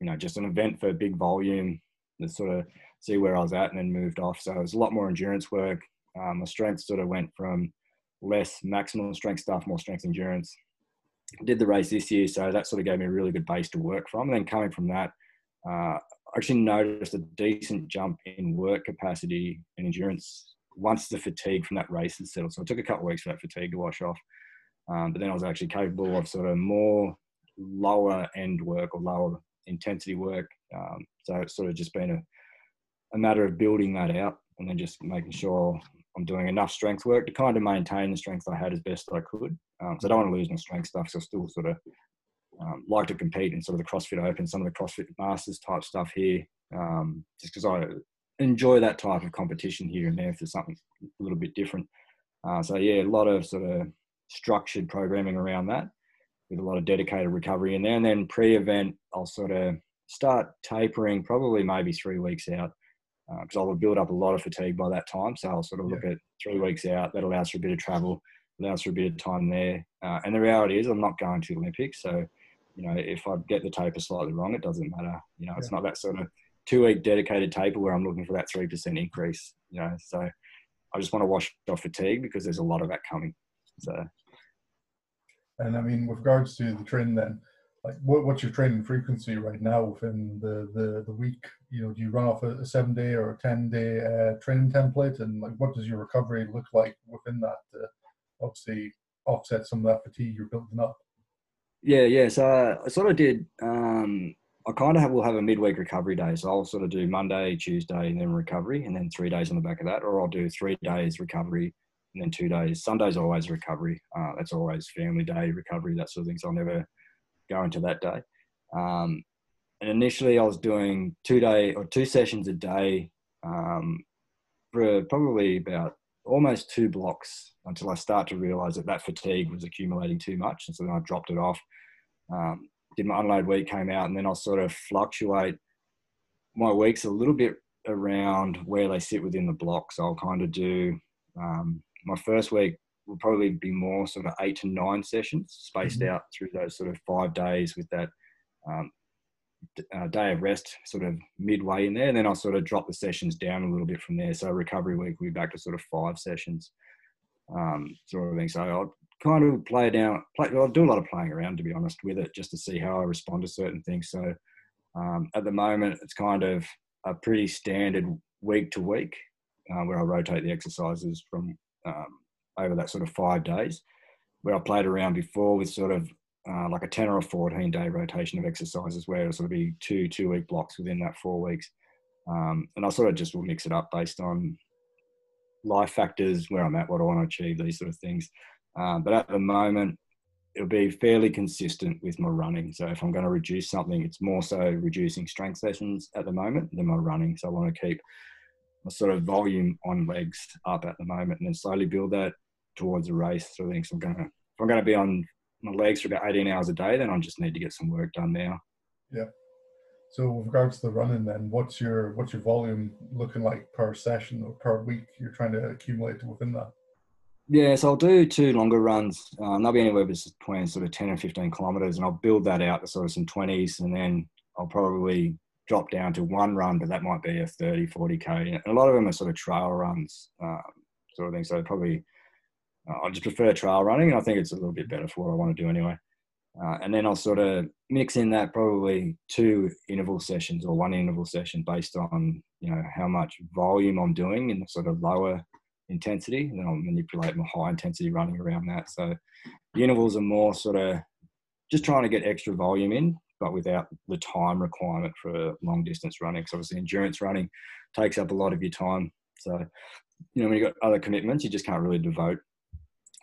you know, just an event for big volume to sort of see where I was at and then moved off. So it was a lot more endurance work. Um, my strength sort of went from less maximum strength stuff, more strength endurance, did the race this year, so that sort of gave me a really good base to work from. And then coming from that, uh, I actually noticed a decent jump in work capacity and endurance once the fatigue from that race had settled. So it took a couple of weeks for that fatigue to wash off. Um, but then I was actually capable of sort of more lower end work or lower intensity work. Um, so it's sort of just been a, a matter of building that out and then just making sure I'm doing enough strength work to kind of maintain the strength I had as best I could. Um, so I don't want to lose my strength stuff. So I still sort of um, like to compete in sort of the CrossFit Open, some of the CrossFit Masters type stuff here, um, just because I enjoy that type of competition here and there for something a little bit different. Uh, so yeah, a lot of sort of structured programming around that with a lot of dedicated recovery in there. And then pre-event, I'll sort of start tapering probably maybe three weeks out because uh, I will build up a lot of fatigue by that time. So I'll sort of look yeah. at three weeks out. That allows for a bit of travel, allows for a bit of time there. Uh, and the reality is, I'm not going to the Olympics, so you know, if I get the taper slightly wrong, it doesn't matter. You know, it's not that sort of two week dedicated taper where I'm looking for that three percent increase. You know, so I just want to wash off fatigue because there's a lot of that coming. So. And I mean, with regards to the trend, then, like, what, what's your training frequency right now within the, the, the week? You know, do you run off a, a seven day or a ten day uh, training template, and like, what does your recovery look like within that? To obviously, offset some of that fatigue you're building up. Yeah, yeah. So I sort of did. Um, I kind of have, will have a midweek recovery day. So I'll sort of do Monday, Tuesday, and then recovery, and then three days on the back of that. Or I'll do three days recovery, and then two days. Sunday's always recovery. Uh, that's always family day recovery, that sort of thing. So I'll never go into that day. Um, and initially, I was doing two day or two sessions a day um, for probably about almost two blocks until I start to realize that that fatigue was accumulating too much. And so then I dropped it off. Um, did my unload week, came out, and then I'll sort of fluctuate my weeks a little bit around where they sit within the block. So I'll kind of do um, my first week will probably be more sort of eight to nine sessions spaced mm-hmm. out through those sort of five days with that um, uh, day of rest sort of midway in there. And then I'll sort of drop the sessions down a little bit from there. So recovery week, we'll be back to sort of five sessions um, sort of thing. So I'll kind of play down, play, I'll do a lot of playing around to be honest with it, just to see how I respond to certain things. So um, at the moment, it's kind of a pretty standard week to week uh, where I rotate the exercises from um, over that sort of five days. Where I played around before with sort of uh, like a 10 or a 14 day rotation of exercises where it'll sort of be two two week blocks within that four weeks. Um, and I sort of just will mix it up based on life factors, where I'm at, what I want to achieve, these sort of things. Um, but at the moment, it'll be fairly consistent with my running. So if I'm going to reduce something, it's more so reducing strength sessions at the moment than my running. So I want to keep my sort of volume on legs up at the moment and then slowly build that towards a race. So I think I'm going to, if I'm going to be on my legs for about 18 hours a day, then I just need to get some work done now. Yeah. So with regards to the running, then what's your what's your volume looking like per session or per week? You're trying to accumulate within that. Yeah, so I'll do two longer runs. Um, they'll be anywhere between sort of 10 and 15 kilometers, and I'll build that out to sort of some 20s, and then I'll probably drop down to one run, but that might be a 30, 40k. And a lot of them are sort of trail runs, um, sort of thing. So probably uh, I just prefer trail running, and I think it's a little bit better for what I want to do anyway. Uh, and then I'll sort of mix in that probably two interval sessions or one interval session based on you know how much volume I'm doing in the sort of lower intensity. And then I'll manipulate my high intensity running around that. So the intervals are more sort of just trying to get extra volume in, but without the time requirement for long distance running. Because obviously endurance running takes up a lot of your time. So you know when you've got other commitments, you just can't really devote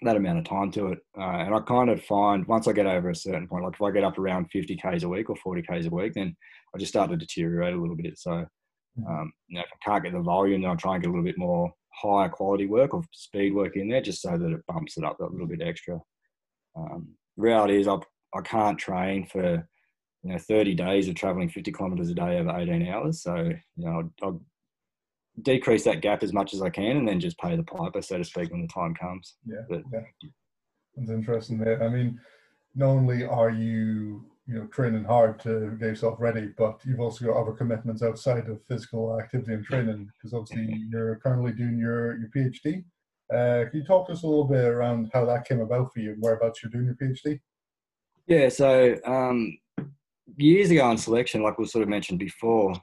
that amount of time to it. Uh, and I kind of find once I get over a certain point, like if I get up around 50 Ks a week or 40 Ks a week, then I just start to deteriorate a little bit. So, mm. um, you know, if I can't get the volume, then I'll try and get a little bit more higher quality work or speed work in there just so that it bumps it up a little bit extra. Um, the reality is I, I can't train for, you know, 30 days of traveling 50 kilometers a day over 18 hours. So, you know, I'll, I'll decrease that gap as much as I can, and then just pay the piper, so to speak, when the time comes. Yeah, but, yeah. That's interesting. There, I mean, not only are you you know training hard to get yourself ready, but you've also got other commitments outside of physical activity and training. Because obviously you're currently doing your your PhD. Uh, can you talk to us a little bit around how that came about for you and whereabouts you're doing your PhD? Yeah, so um, years ago in selection, like we sort of mentioned before,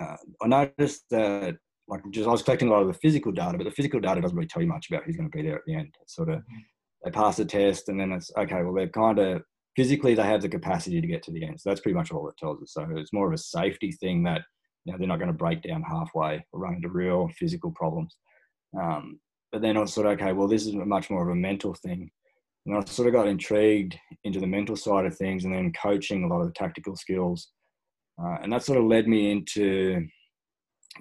uh, I noticed that like just I was collecting a lot of the physical data, but the physical data doesn't really tell you much about who's going to be there at the end. It's sort of mm-hmm. they pass the test, and then it's okay. Well, they're kind of physically they have the capacity to get to the end. So that's pretty much all it tells us. So it's more of a safety thing that you know they're not going to break down halfway or run into real physical problems. Um, but then I sort of okay. Well, this is much more of a mental thing. And I sort of got intrigued into the mental side of things, and then coaching a lot of the tactical skills, uh, and that sort of led me into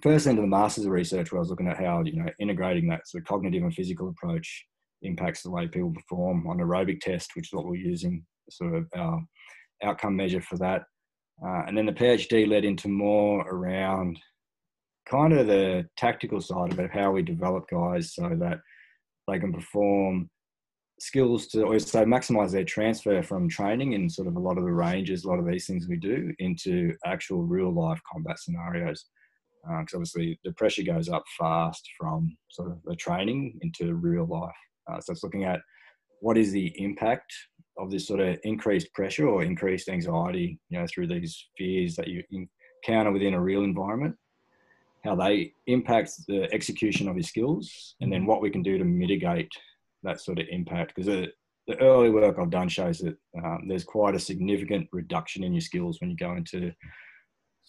first into the masters of research where I was looking at how you know integrating that sort of cognitive and physical approach impacts the way people perform on aerobic test, which is what we're using sort of our outcome measure for that. Uh, and then the PhD led into more around kind of the tactical side of it, how we develop guys so that they can perform skills to also maximize their transfer from training and sort of a lot of the ranges, a lot of these things we do into actual real life combat scenarios. Because uh, obviously the pressure goes up fast from sort of the training into real life. Uh, so it's looking at what is the impact of this sort of increased pressure or increased anxiety, you know, through these fears that you encounter within a real environment, how they impact the execution of your skills, and then what we can do to mitigate that sort of impact. Because the, the early work I've done shows that um, there's quite a significant reduction in your skills when you go into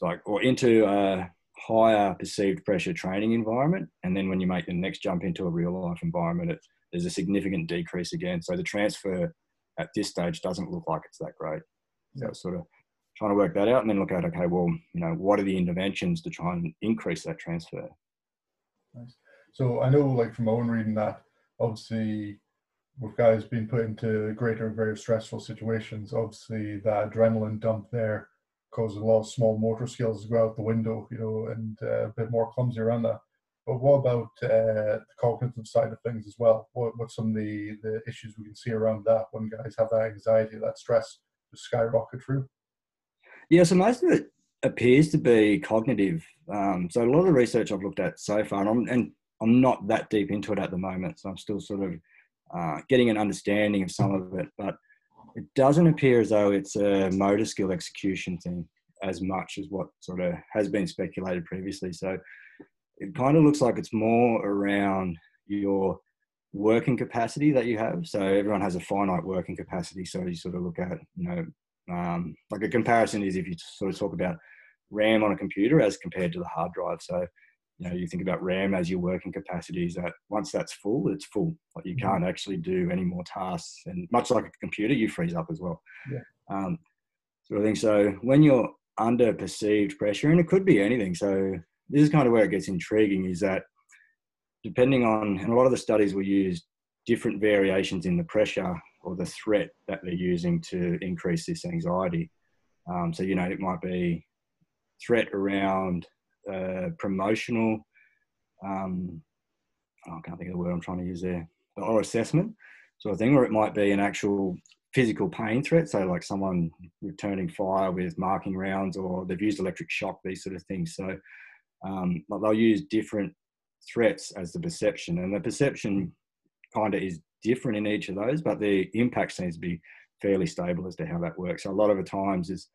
like or into a higher perceived pressure training environment, and then when you make the next jump into a real life environment, it, there's a significant decrease again. So the transfer at this stage doesn't look like it's that great. So yeah. sort of trying to work that out and then look at okay, well, you know, what are the interventions to try and increase that transfer? Nice. So I know, like from my own reading, that obviously with guys being put into greater and very stressful situations, obviously that adrenaline dump there causes a lot of small motor skills to go out the window, you know, and uh, a bit more clumsy around that. But what about uh, the cognitive side of things as well? What what's some of the, the issues we can see around that when guys have that anxiety, that stress just skyrocket through? Yeah, so most of it appears to be cognitive. Um, so a lot of the research I've looked at so far, and I'm, and I'm not that deep into it at the moment, so I'm still sort of uh, getting an understanding of some of it. But it doesn't appear as though it's a motor skill execution thing as much as what sort of has been speculated previously. So it kind of looks like it's more around your working capacity that you have. So everyone has a finite working capacity. So you sort of look at, you know, um, like a comparison is if you sort of talk about RAM on a computer as compared to the hard drive. So, you know, you think about RAM as your working capacity is that once that's full, it's full. Like you mm-hmm. can't actually do any more tasks. And much like a computer, you freeze up as well. Yeah. Um, sort of thing. So when you're under perceived pressure, and it could be anything. So this is kind of where it gets intriguing is that depending on, and a lot of the studies will use different variations in the pressure or the threat that they're using to increase this anxiety. Um, so, you know, it might be threat around uh, promotional, um, oh, I can't think of the word I'm trying to use there, or assessment sort of thing, or it might be an actual physical pain threat. So, like someone returning fire with marking rounds, or they've used electric shock, these sort of things. So, um, they'll use different threats as the perception, and the perception kind of is different in each of those, but the impact seems to be fairly stable as to how that works. So a lot of the times is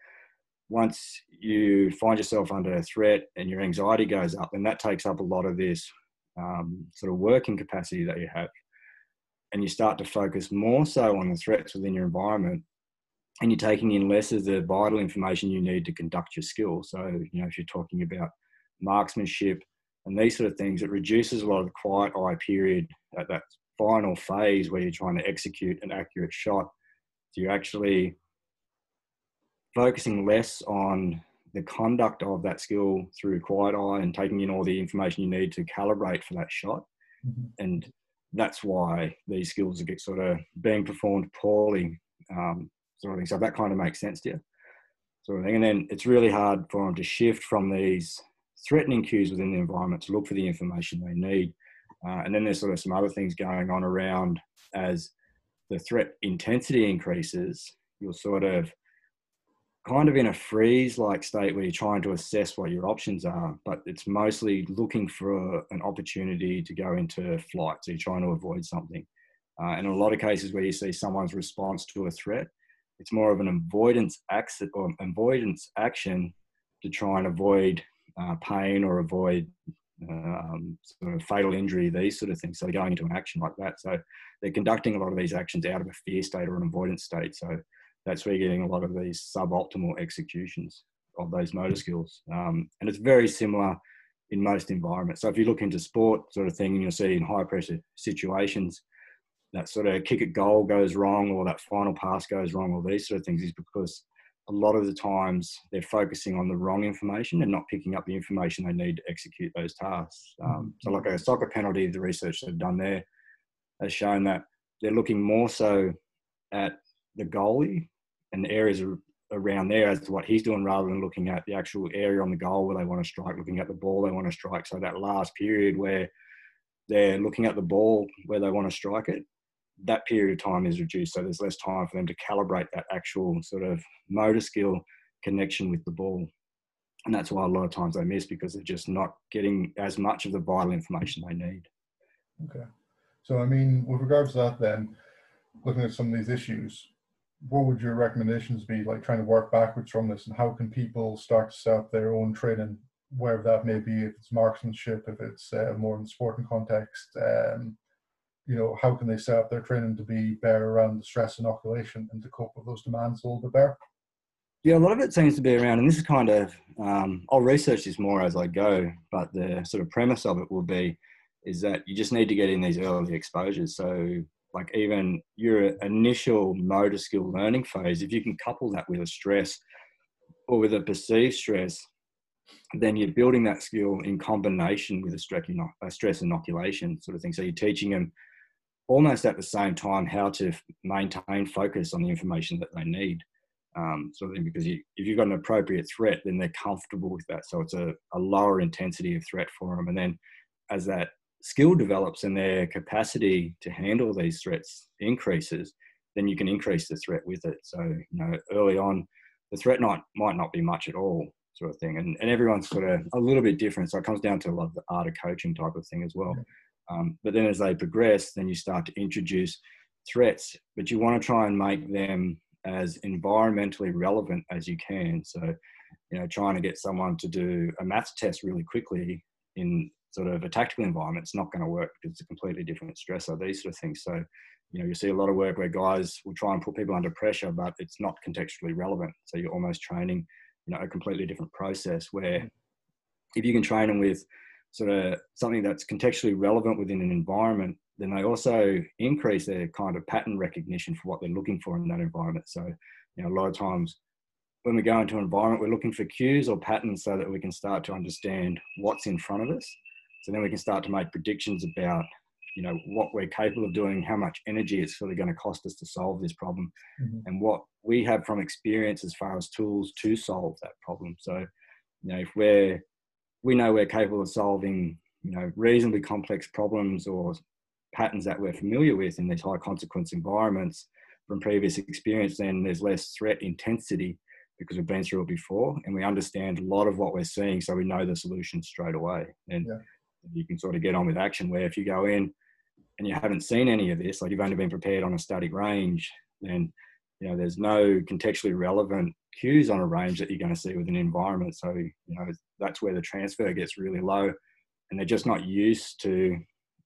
once you find yourself under a threat and your anxiety goes up, then that takes up a lot of this um, sort of working capacity that you have. And you start to focus more so on the threats within your environment and you're taking in less of the vital information you need to conduct your skill. So, you know, if you're talking about marksmanship and these sort of things, it reduces a lot of the quiet eye period at that final phase where you're trying to execute an accurate shot. So you're actually focusing less on the conduct of that skill through quiet eye and taking in all the information you need to calibrate for that shot. Mm-hmm. And that's why these skills get sort of being performed poorly, um, sort of thing. So that kind of makes sense to you, sort of thing. And then it's really hard for them to shift from these threatening cues within the environment to look for the information they need uh, and then there's sort of some other things going on around as the threat intensity increases, you're sort of kind of in a freeze like state where you're trying to assess what your options are, but it's mostly looking for an opportunity to go into flight. So you're trying to avoid something. Uh, and in a lot of cases where you see someone's response to a threat, it's more of an avoidance or avoidance action to try and avoid uh, pain or avoid um, sort of fatal injury, these sort of things. So they're going into an action like that. So they're conducting a lot of these actions out of a fear state or an avoidance state. So that's where you're getting a lot of these suboptimal executions of those motor skills. Um, and it's very similar in most environments. So if you look into sport sort of thing, and you'll see in high pressure situations, that sort of kick at goal goes wrong or that final pass goes wrong or these sort of things is because a lot of the times they're focusing on the wrong information and not picking up the information they need to execute those tasks. Um, so, like a soccer penalty, the research they've done there has shown that they're looking more so at the goalie and the areas around there as to what he's doing rather than looking at the actual area on the goal where they want to strike, looking at the ball they want to strike. So, that last period where they're looking at the ball where they want to strike it that period of time is reduced. So there's less time for them to calibrate that actual sort of motor skill connection with the ball. And that's why a lot of times they miss because they're just not getting as much of the vital information they need. Okay. So, I mean, with regards to that, then, looking at some of these issues, what would your recommendations be, like trying to work backwards from this, and how can people start to set up their own training, wherever that may be, if it's marksmanship, if it's uh, more in the sporting context, um, you know, how can they set up their training to be better around the stress inoculation and to cope with those demands a little bit better? Yeah, a lot of it seems to be around, and this is kind of, um, I'll research this more as I go, but the sort of premise of it will be is that you just need to get in these early exposures. So, like, even your initial motor skill learning phase, if you can couple that with a stress or with a perceived stress, then you're building that skill in combination with a stress inoculation sort of thing. So, you're teaching them almost at the same time how to maintain focus on the information that they need. Um, sort of thing, because you, if you've got an appropriate threat, then they're comfortable with that. So it's a, a lower intensity of threat for them. And then as that skill develops and their capacity to handle these threats increases, then you can increase the threat with it. So, you know, early on, the threat not, might not be much at all, sort of thing. And, and everyone's sort of a little bit different. So it comes down to a lot of the art of coaching type of thing as well. Um, but then as they progress, then you start to introduce threats, but you want to try and make them as environmentally relevant as you can. So, you know, trying to get someone to do a maths test really quickly in sort of a tactical environment is not going to work because it's a completely different stressor, these sort of things. So, you know, you see a lot of work where guys will try and put people under pressure, but it's not contextually relevant. So you're almost training, you know, a completely different process where if you can train them with sort of something that's contextually relevant within an environment, then they also increase their kind of pattern recognition for what they're looking for in that environment. So, you know, a lot of times when we go into an environment, we're looking for cues or patterns so that we can start to understand what's in front of us. So then we can start to make predictions about, you know, what we're capable of doing, how much energy it's really going to cost us to solve this problem, mm-hmm. and what we have from experience as far as tools to solve that problem. So, you know, if we're we know we're capable of solving, you know, reasonably complex problems or patterns that we're familiar with in these high consequence environments from previous experience, then there's less threat intensity because we've been through it before and we understand a lot of what we're seeing, so we know the solution straight away. And yeah. you can sort of get on with action. Where if you go in and you haven't seen any of this, like you've only been prepared on a static range, then you know there's no contextually relevant cues on a range that you're going to see with an environment. So you know that's where the transfer gets really low, and they're just not used to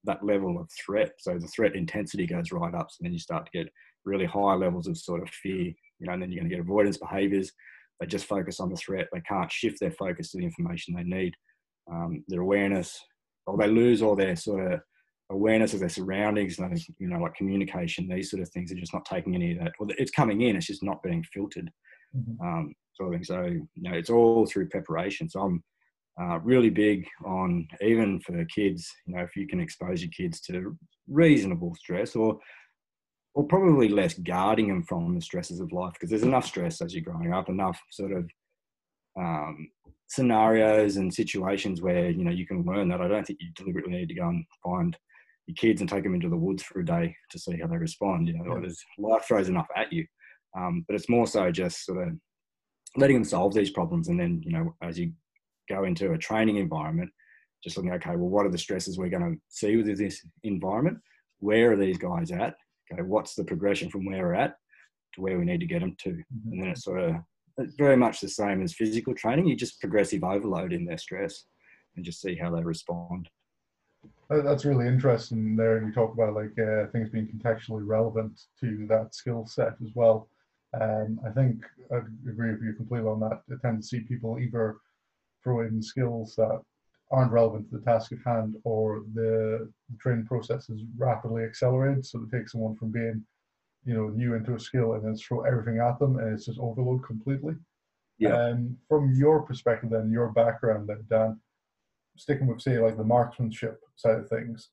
that level of threat. So the threat intensity goes right up. So then you start to get really high levels of sort of fear, you know, and then you're going to get avoidance behaviors. They just focus on the threat. They can't shift their focus to the information they need. Um, their awareness, or they lose all their sort of awareness of their surroundings, you know, like communication, these sort of things. are just not taking any of that. Well, it's coming in. It's just not being filtered. Mm-hmm. Um, sort of thing. So, you know, it's all through preparation. So I'm uh, really big on even for kids you know if you can expose your kids to reasonable stress or or probably less guarding them from the stresses of life because there's enough stress as you're growing up enough sort of um, scenarios and situations where you know you can learn that i don't think you deliberately need to go and find your kids and take them into the woods for a day to see how they respond you know there's life throws enough at you um, but it's more so just sort of letting them solve these problems and then you know as you go into a training environment, just looking, okay, well, what are the stresses we're going to see with this environment? Where are these guys at? Okay, what's the progression from where we're at to where we need to get them to? Mm-hmm. And then it's sort of it's very much the same as physical training. You just progressive overload in their stress and just see how they respond. That's really interesting there. And you talk about like uh, things being contextually relevant to that skill set as well. Um, I think I agree with you completely on that. I tend to see people either throw in skills that aren't relevant to the task at hand or the training process is rapidly accelerated. So it takes someone from being, you know, new into a skill and then throw everything at them and it's just overload completely. Yeah. And from your perspective then, your background then, Dan, sticking with say like the marksmanship side of things,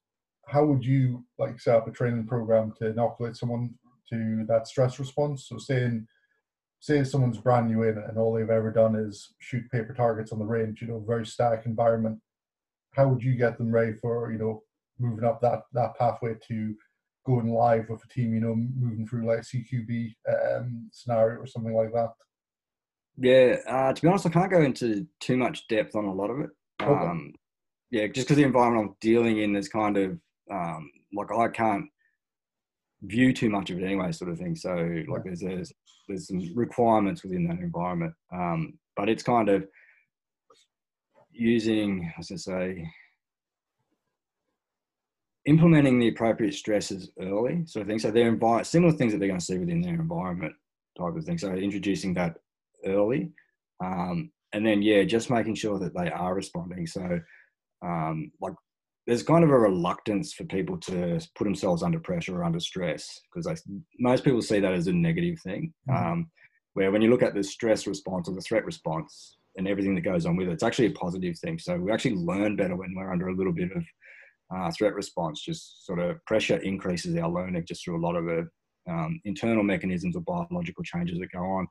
how would you like set up a training program to inoculate someone to that stress response? So saying say someone's brand new in it and all they've ever done is shoot paper targets on the range, you know, very static environment, how would you get them ready for, you know, moving up that, that pathway to going live with a team, you know, moving through like a CQB um, scenario or something like that? Yeah, uh, to be honest, I can't go into too much depth on a lot of it. Okay. Um, yeah, just because the environment I'm dealing in is kind of um, like I can't view too much of it anyway, sort of thing. So like there's there's, there's some requirements within that environment, um, but it's kind of using, as I say, implementing the appropriate stresses early, sort of thing. So they're envi- similar things that they're going to see within their environment type of thing. So introducing that early, um, and then yeah, just making sure that they are responding. So um, like there's kind of a reluctance for people to put themselves under pressure or under stress because most people see that as a negative thing. Mm-hmm. Um, where when you look at the stress response or the threat response and everything that goes on with it, it's actually a positive thing. So we actually learn better when we're under a little bit of uh, threat response. Just sort of pressure increases our learning just through a lot of the um, internal mechanisms or biological changes that go on.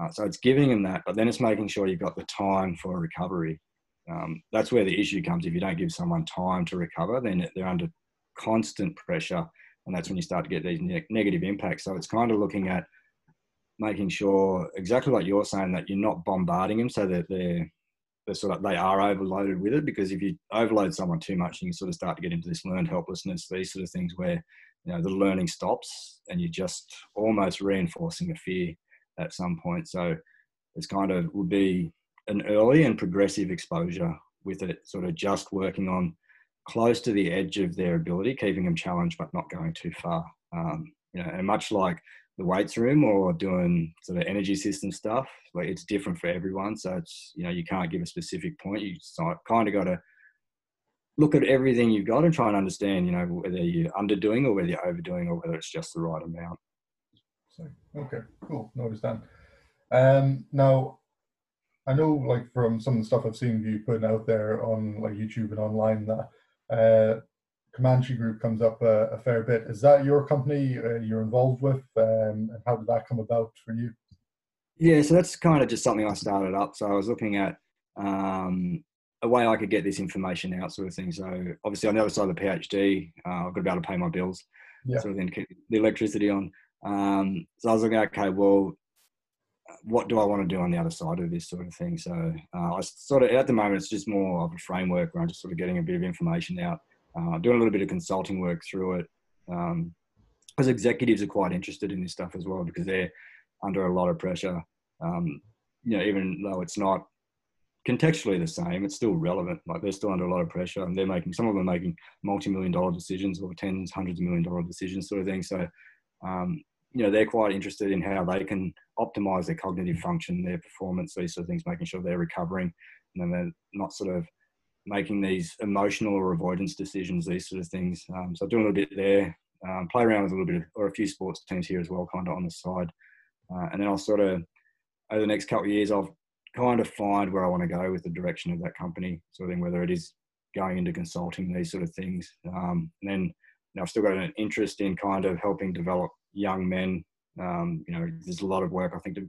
Uh, so it's giving them that, but then it's making sure you've got the time for recovery. Um, that's where the issue comes. If you don't give someone time to recover, then they're under constant pressure, and that's when you start to get these ne- negative impacts. So it's kind of looking at making sure exactly like you're saying that you're not bombarding them so that they're they're sort of they are overloaded with it because if you overload someone too much you sort of start to get into this learned helplessness these sort of things where you know the learning stops and you're just almost reinforcing a fear at some point so it's kind of would be an early and progressive exposure with it, sort of just working on close to the edge of their ability, keeping them challenged but not going too far. Um, you know, and much like the weights room or doing sort of energy system stuff, like it's different for everyone. So it's you know you can't give a specific point. You kind of got to look at everything you've got and try and understand, you know, whether you're underdoing or whether you're overdoing or whether it's just the right amount. So, okay, cool. Notice that. Um, now, I know, like from some of the stuff I've seen you putting out there on like YouTube and online, that uh, Comanche Group comes up a, a, fair bit. Is that your company uh, you're involved with, um, and how did that come about for you? Yeah, so that's kind of just something I started up. So I was looking at um, a way I could get this information out, sort of thing. So obviously on the other side of the PhD, uh, I've got to be able to pay my bills, yeah. sort of then keep the electricity on. Um, so I was looking, okay, well, what do I want to do on the other side of this sort of thing? So uh, I sort of at the moment it's just more of a framework where I'm just sort of getting a bit of information out, uh, doing a little bit of consulting work through it. Um, because executives are quite interested in this stuff as well because they're under a lot of pressure. Um, you know, even though it's not contextually the same, it's still relevant. Like they're still under a lot of pressure, and they're making some of them making multi-million dollar decisions or tens, hundreds of million dollar decisions, sort of thing. So um, you know they're quite interested in how they can optimize their cognitive function, their performance, these sort of things, making sure they're recovering, and then they're not sort of making these emotional or avoidance decisions, these sort of things. Um, so doing a little bit there, um, play around with a little bit of, or a few sports teams here as well, kind of on the side, uh, and then I'll sort of over the next couple of years, I'll kind of find where I want to go with the direction of that company, sort of thing, whether it is going into consulting, these sort of things, um, and then you know, I've still got an interest in kind of helping develop young men. Um, you know, there's a lot of work I think to,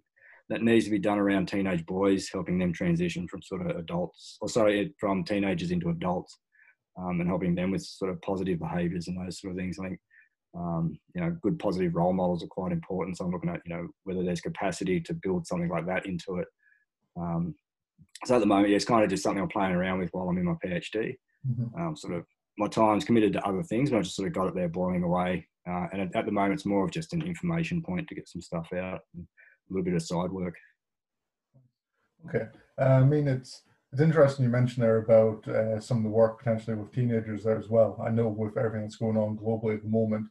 that needs to be done around teenage boys, helping them transition from sort of adults, or sorry, from teenagers into adults, um, and helping them with sort of positive behaviours and those sort of things. I think um, you know, good positive role models are quite important. So I'm looking at you know whether there's capacity to build something like that into it. Um, so at the moment, yeah, it's kind of just something I'm playing around with while I'm in my PhD. Mm-hmm. Um, sort of my time's committed to other things, but I just sort of got it there boiling away. Uh, and at, at, the moment, it's more of just an information point to get some stuff out, and a little bit of side work. Okay, uh, I mean it's it's interesting you mentioned there about uh, some of the work potentially with teenagers there as well. I know with everything that's going on globally at the moment,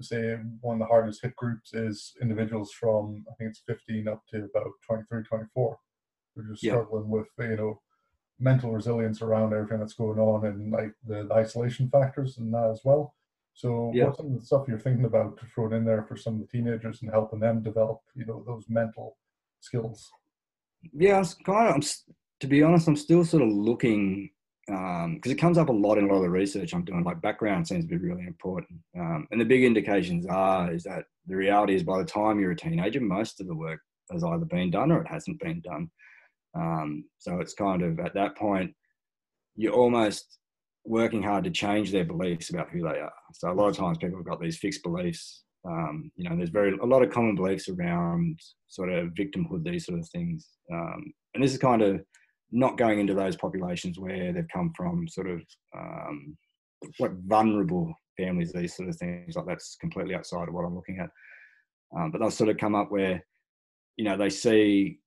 say one of the hardest hit groups is individuals from I think it's 15 up to about 23, 24. They're just yeah. struggling with you know mental resilience around everything that's going on and like the, the isolation factors and that as well. So yeah. what's some of the stuff you're thinking about to throw in there for some of the teenagers and helping them develop, you know, those mental skills? Yeah, I was kind of, I'm, to be honest, I'm still sort of looking because um, it comes up a lot in a lot of the research I'm doing. Like background seems to be really important, um, and the big indications are is that the reality is by the time you're a teenager, most of the work has either been done or it hasn't been done. Um, so it's kind of at that point, you're almost working hard to change their beliefs about who they are. So a lot of times people have got these fixed beliefs. Um, you know, there's very a lot of common beliefs around sort of victimhood, these sort of things. Um, and this is kind of not going into those populations where they've come from, sort of um, what vulnerable families, these sort of things. Like that's completely outside of what I'm looking at. Um, but they'll sort of come up where, you know, they see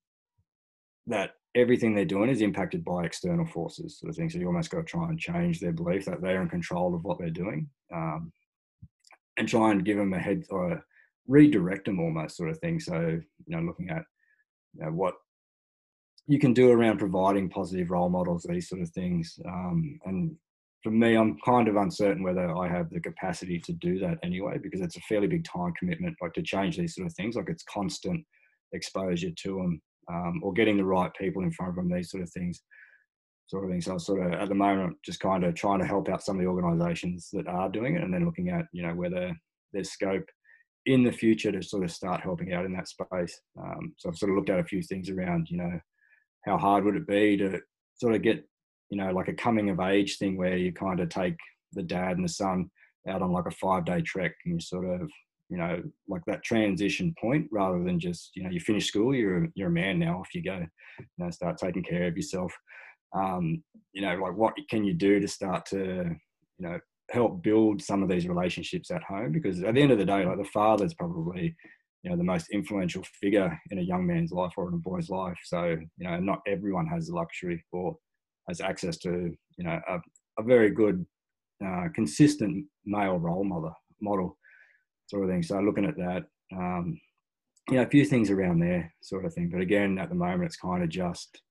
that everything they're doing is impacted by external forces, sort of thing. So you almost got to try and change their belief that they're in control of what they're doing, um, and try and give them a head or redirect them almost, sort of thing. So you know, looking at you know, what you can do around providing positive role models, these sort of things. Um, and for me, I'm kind of uncertain whether I have the capacity to do that anyway, because it's a fairly big time commitment, like to change these sort of things. Like it's constant exposure to them um, or getting the right people in front of them, these sort of things, sort of things. So I sort of at the moment just kind of trying to help out some of the organisations that are doing it, and then looking at you know whether there's scope in the future to sort of start helping out in that space. Um, so I've sort of looked at a few things around you know how hard would it be to sort of get you know like a coming of age thing where you kind of take the dad and the son out on like a five day trek and you sort of you know, like that transition point rather than just, you know, you finish school, you're, you're a man now, off you go, you know, start taking care of yourself. Um, you know, like what can you do to start to, you know, help build some of these relationships at home? Because at the end of the day, like the father's probably, you know, the most influential figure in a young man's life or in a boy's life. So, you know, not everyone has the luxury or has access to, you know, a, a very good, uh, consistent male role model model sort of thing. So looking at that, um, you know, a few things around there sort of thing. But again, at the moment, it's kind of just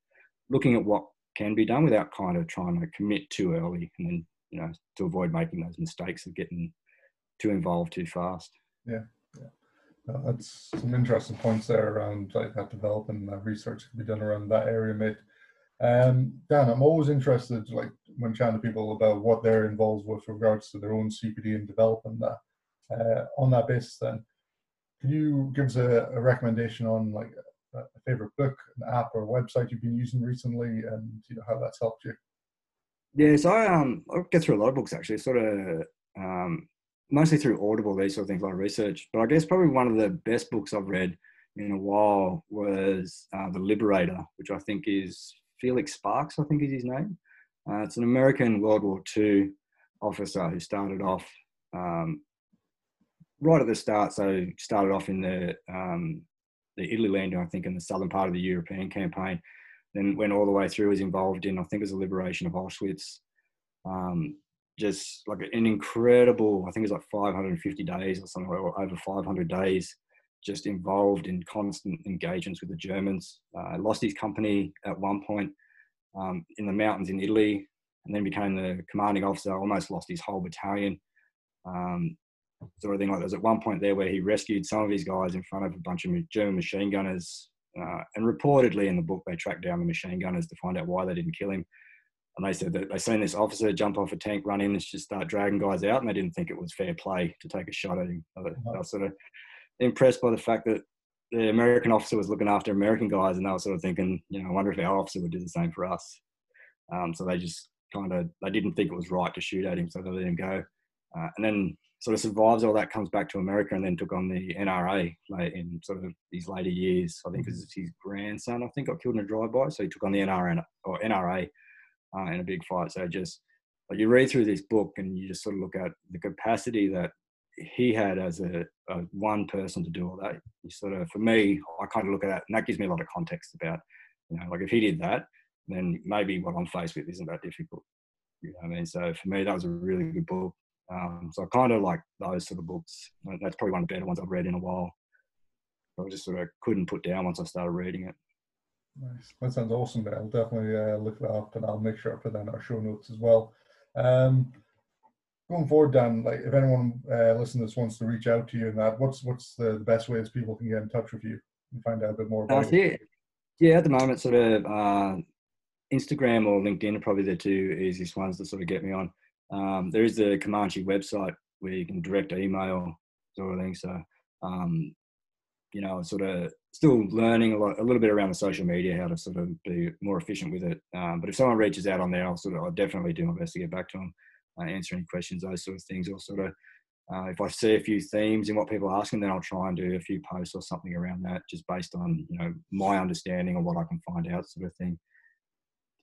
looking at what can be done without kind of trying to commit too early and then, you know, to avoid making those mistakes of getting too involved too fast. Yeah. No, that's some interesting points there around like that development uh, research can be done around that area, mate. Um, Dan, I'm always interested, like when chatting to people about what they're involved with regards to their own CPD and development that uh, on that basis, then, can you give us a, a recommendation on like a, favorite book, an app, or website you've been using recently, and you know how that's helped you? Yeah, so I um I get through a lot of books actually, sort of um mostly through Audible, these sort of things a lot of research. But I guess probably one of the best books I've read in a while was uh, The Liberator, which I think is Felix Sparks, I think is his name. Uh, it's an American World War II officer who started off um, right at the start, so started off in the um, the Italy landing, I think, in the southern part of the European campaign. Then went all the way through, was involved in, I think, it was the liberation of Auschwitz. Um, just like an incredible, I think it was like 550 days or something, or over 500 days, just involved in constant engagements with the Germans. Uh, lost his company at one point um, in the mountains in Italy, and then became the commanding officer. Almost lost his whole battalion. Um, sort of thing like there's at one point there where he rescued some of his guys in front of a bunch of German machine gunners. Uh, and reportedly in the book, they tracked down the machine gunners to find out why they didn't kill him. And they said that they seen this officer jump off a tank, run in, and just start dragging guys out, and they didn't think it was fair play to take a shot at him. They were sort of impressed by the fact that the American officer was looking after American guys, and they were sort of thinking, you know, I wonder if our officer would do the same for us. Um, so they just kind of they didn't think it was right to shoot at him, so they let him go. Uh, and then sort of survives all that, comes back to America, and then took on the NRA like, in sort of these later years. I think because his grandson, I think, got killed in a drive-by, so he took on the NRA or NRA uh, in a big fight. So just like you read through this book, and you just sort of look at the capacity that he had as a, a one person to do all that. You sort of, for me, I kind of look at that, and that gives me a lot of context about, you know, like if he did that, then maybe what I'm faced with isn't that difficult. You know what I mean? So for me, that was a really good book. Um, so I kind of like those sort of books. That's probably one of the better ones I've read in a while. I just sort of couldn't put down once I started reading it. Nice. That sounds awesome. I'll definitely uh, look that up and I'll make sure I put that in our show notes as well. Um, going forward, Dan, like if anyone uh, listening to this wants to reach out to you and that, what's what's the, best ways people can get in touch with you and find out a bit more about uh, it? Yeah, at the moment, sort of uh, Instagram or LinkedIn are probably the two easiest ones to sort of get me on. Um, there is a Comanche website where you can direct email sort of thing. So um, you know, sort of still learning a lot, a little bit around the social media, how to sort of be more efficient with it. Um, but if someone reaches out on there, I'll sort of, I'll definitely do my best to get back to them, uh, answer any questions, those sort of things, or sort of. Uh, if I see a few themes in what people are asking, then I'll try and do a few posts or something around that, just based on you know my understanding or what I can find out, sort of thing.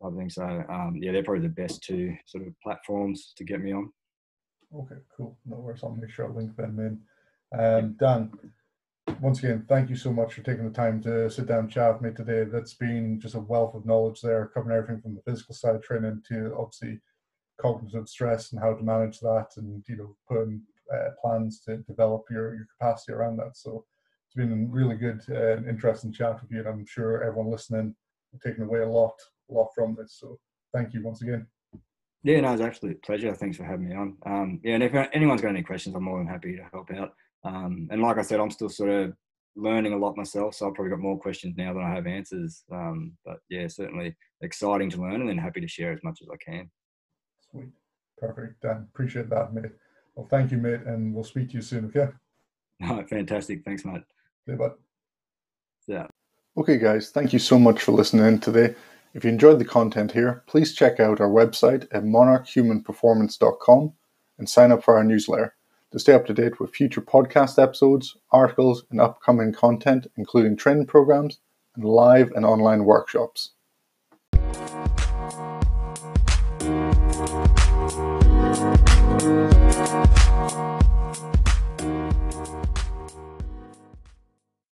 Type of thing. So um, yeah, they're probably the best two sort of platforms to get me on. Okay, cool. No worries. I'll make sure I link them in. Um, Dan, once again, thank you so much for taking the time to sit down and chat with me today. That's been just a wealth of knowledge there, covering everything from the physical side of training to obviously cognitive stress and how to manage that, and you know, putting uh, plans to develop your, your capacity around that. So it's been a really good uh, and interesting chat with you, and I'm sure everyone listening taking away a lot, a lot from this. So thank you once again. Yeah, no, it's actually a pleasure. Thanks for having me on. Um, yeah, and if anyone's got any questions, I'm more than happy to help out. Um, and like I said, I'm still sort of learning a lot myself, so I've probably got more questions now than I have answers. Um, but yeah, certainly exciting to learn, and then happy to share as much as I can. Sweet, perfect, Dan. Appreciate that, mate. Well, thank you, mate, and we'll speak to you soon. Okay. No, fantastic. Thanks, mate. Yeah, bud. Yeah. Okay, guys. Thank you so much for listening in today. If you enjoyed the content here, please check out our website at monarchhumanperformance.com and sign up for our newsletter to stay up to date with future podcast episodes, articles, and upcoming content, including training programs and live and online workshops.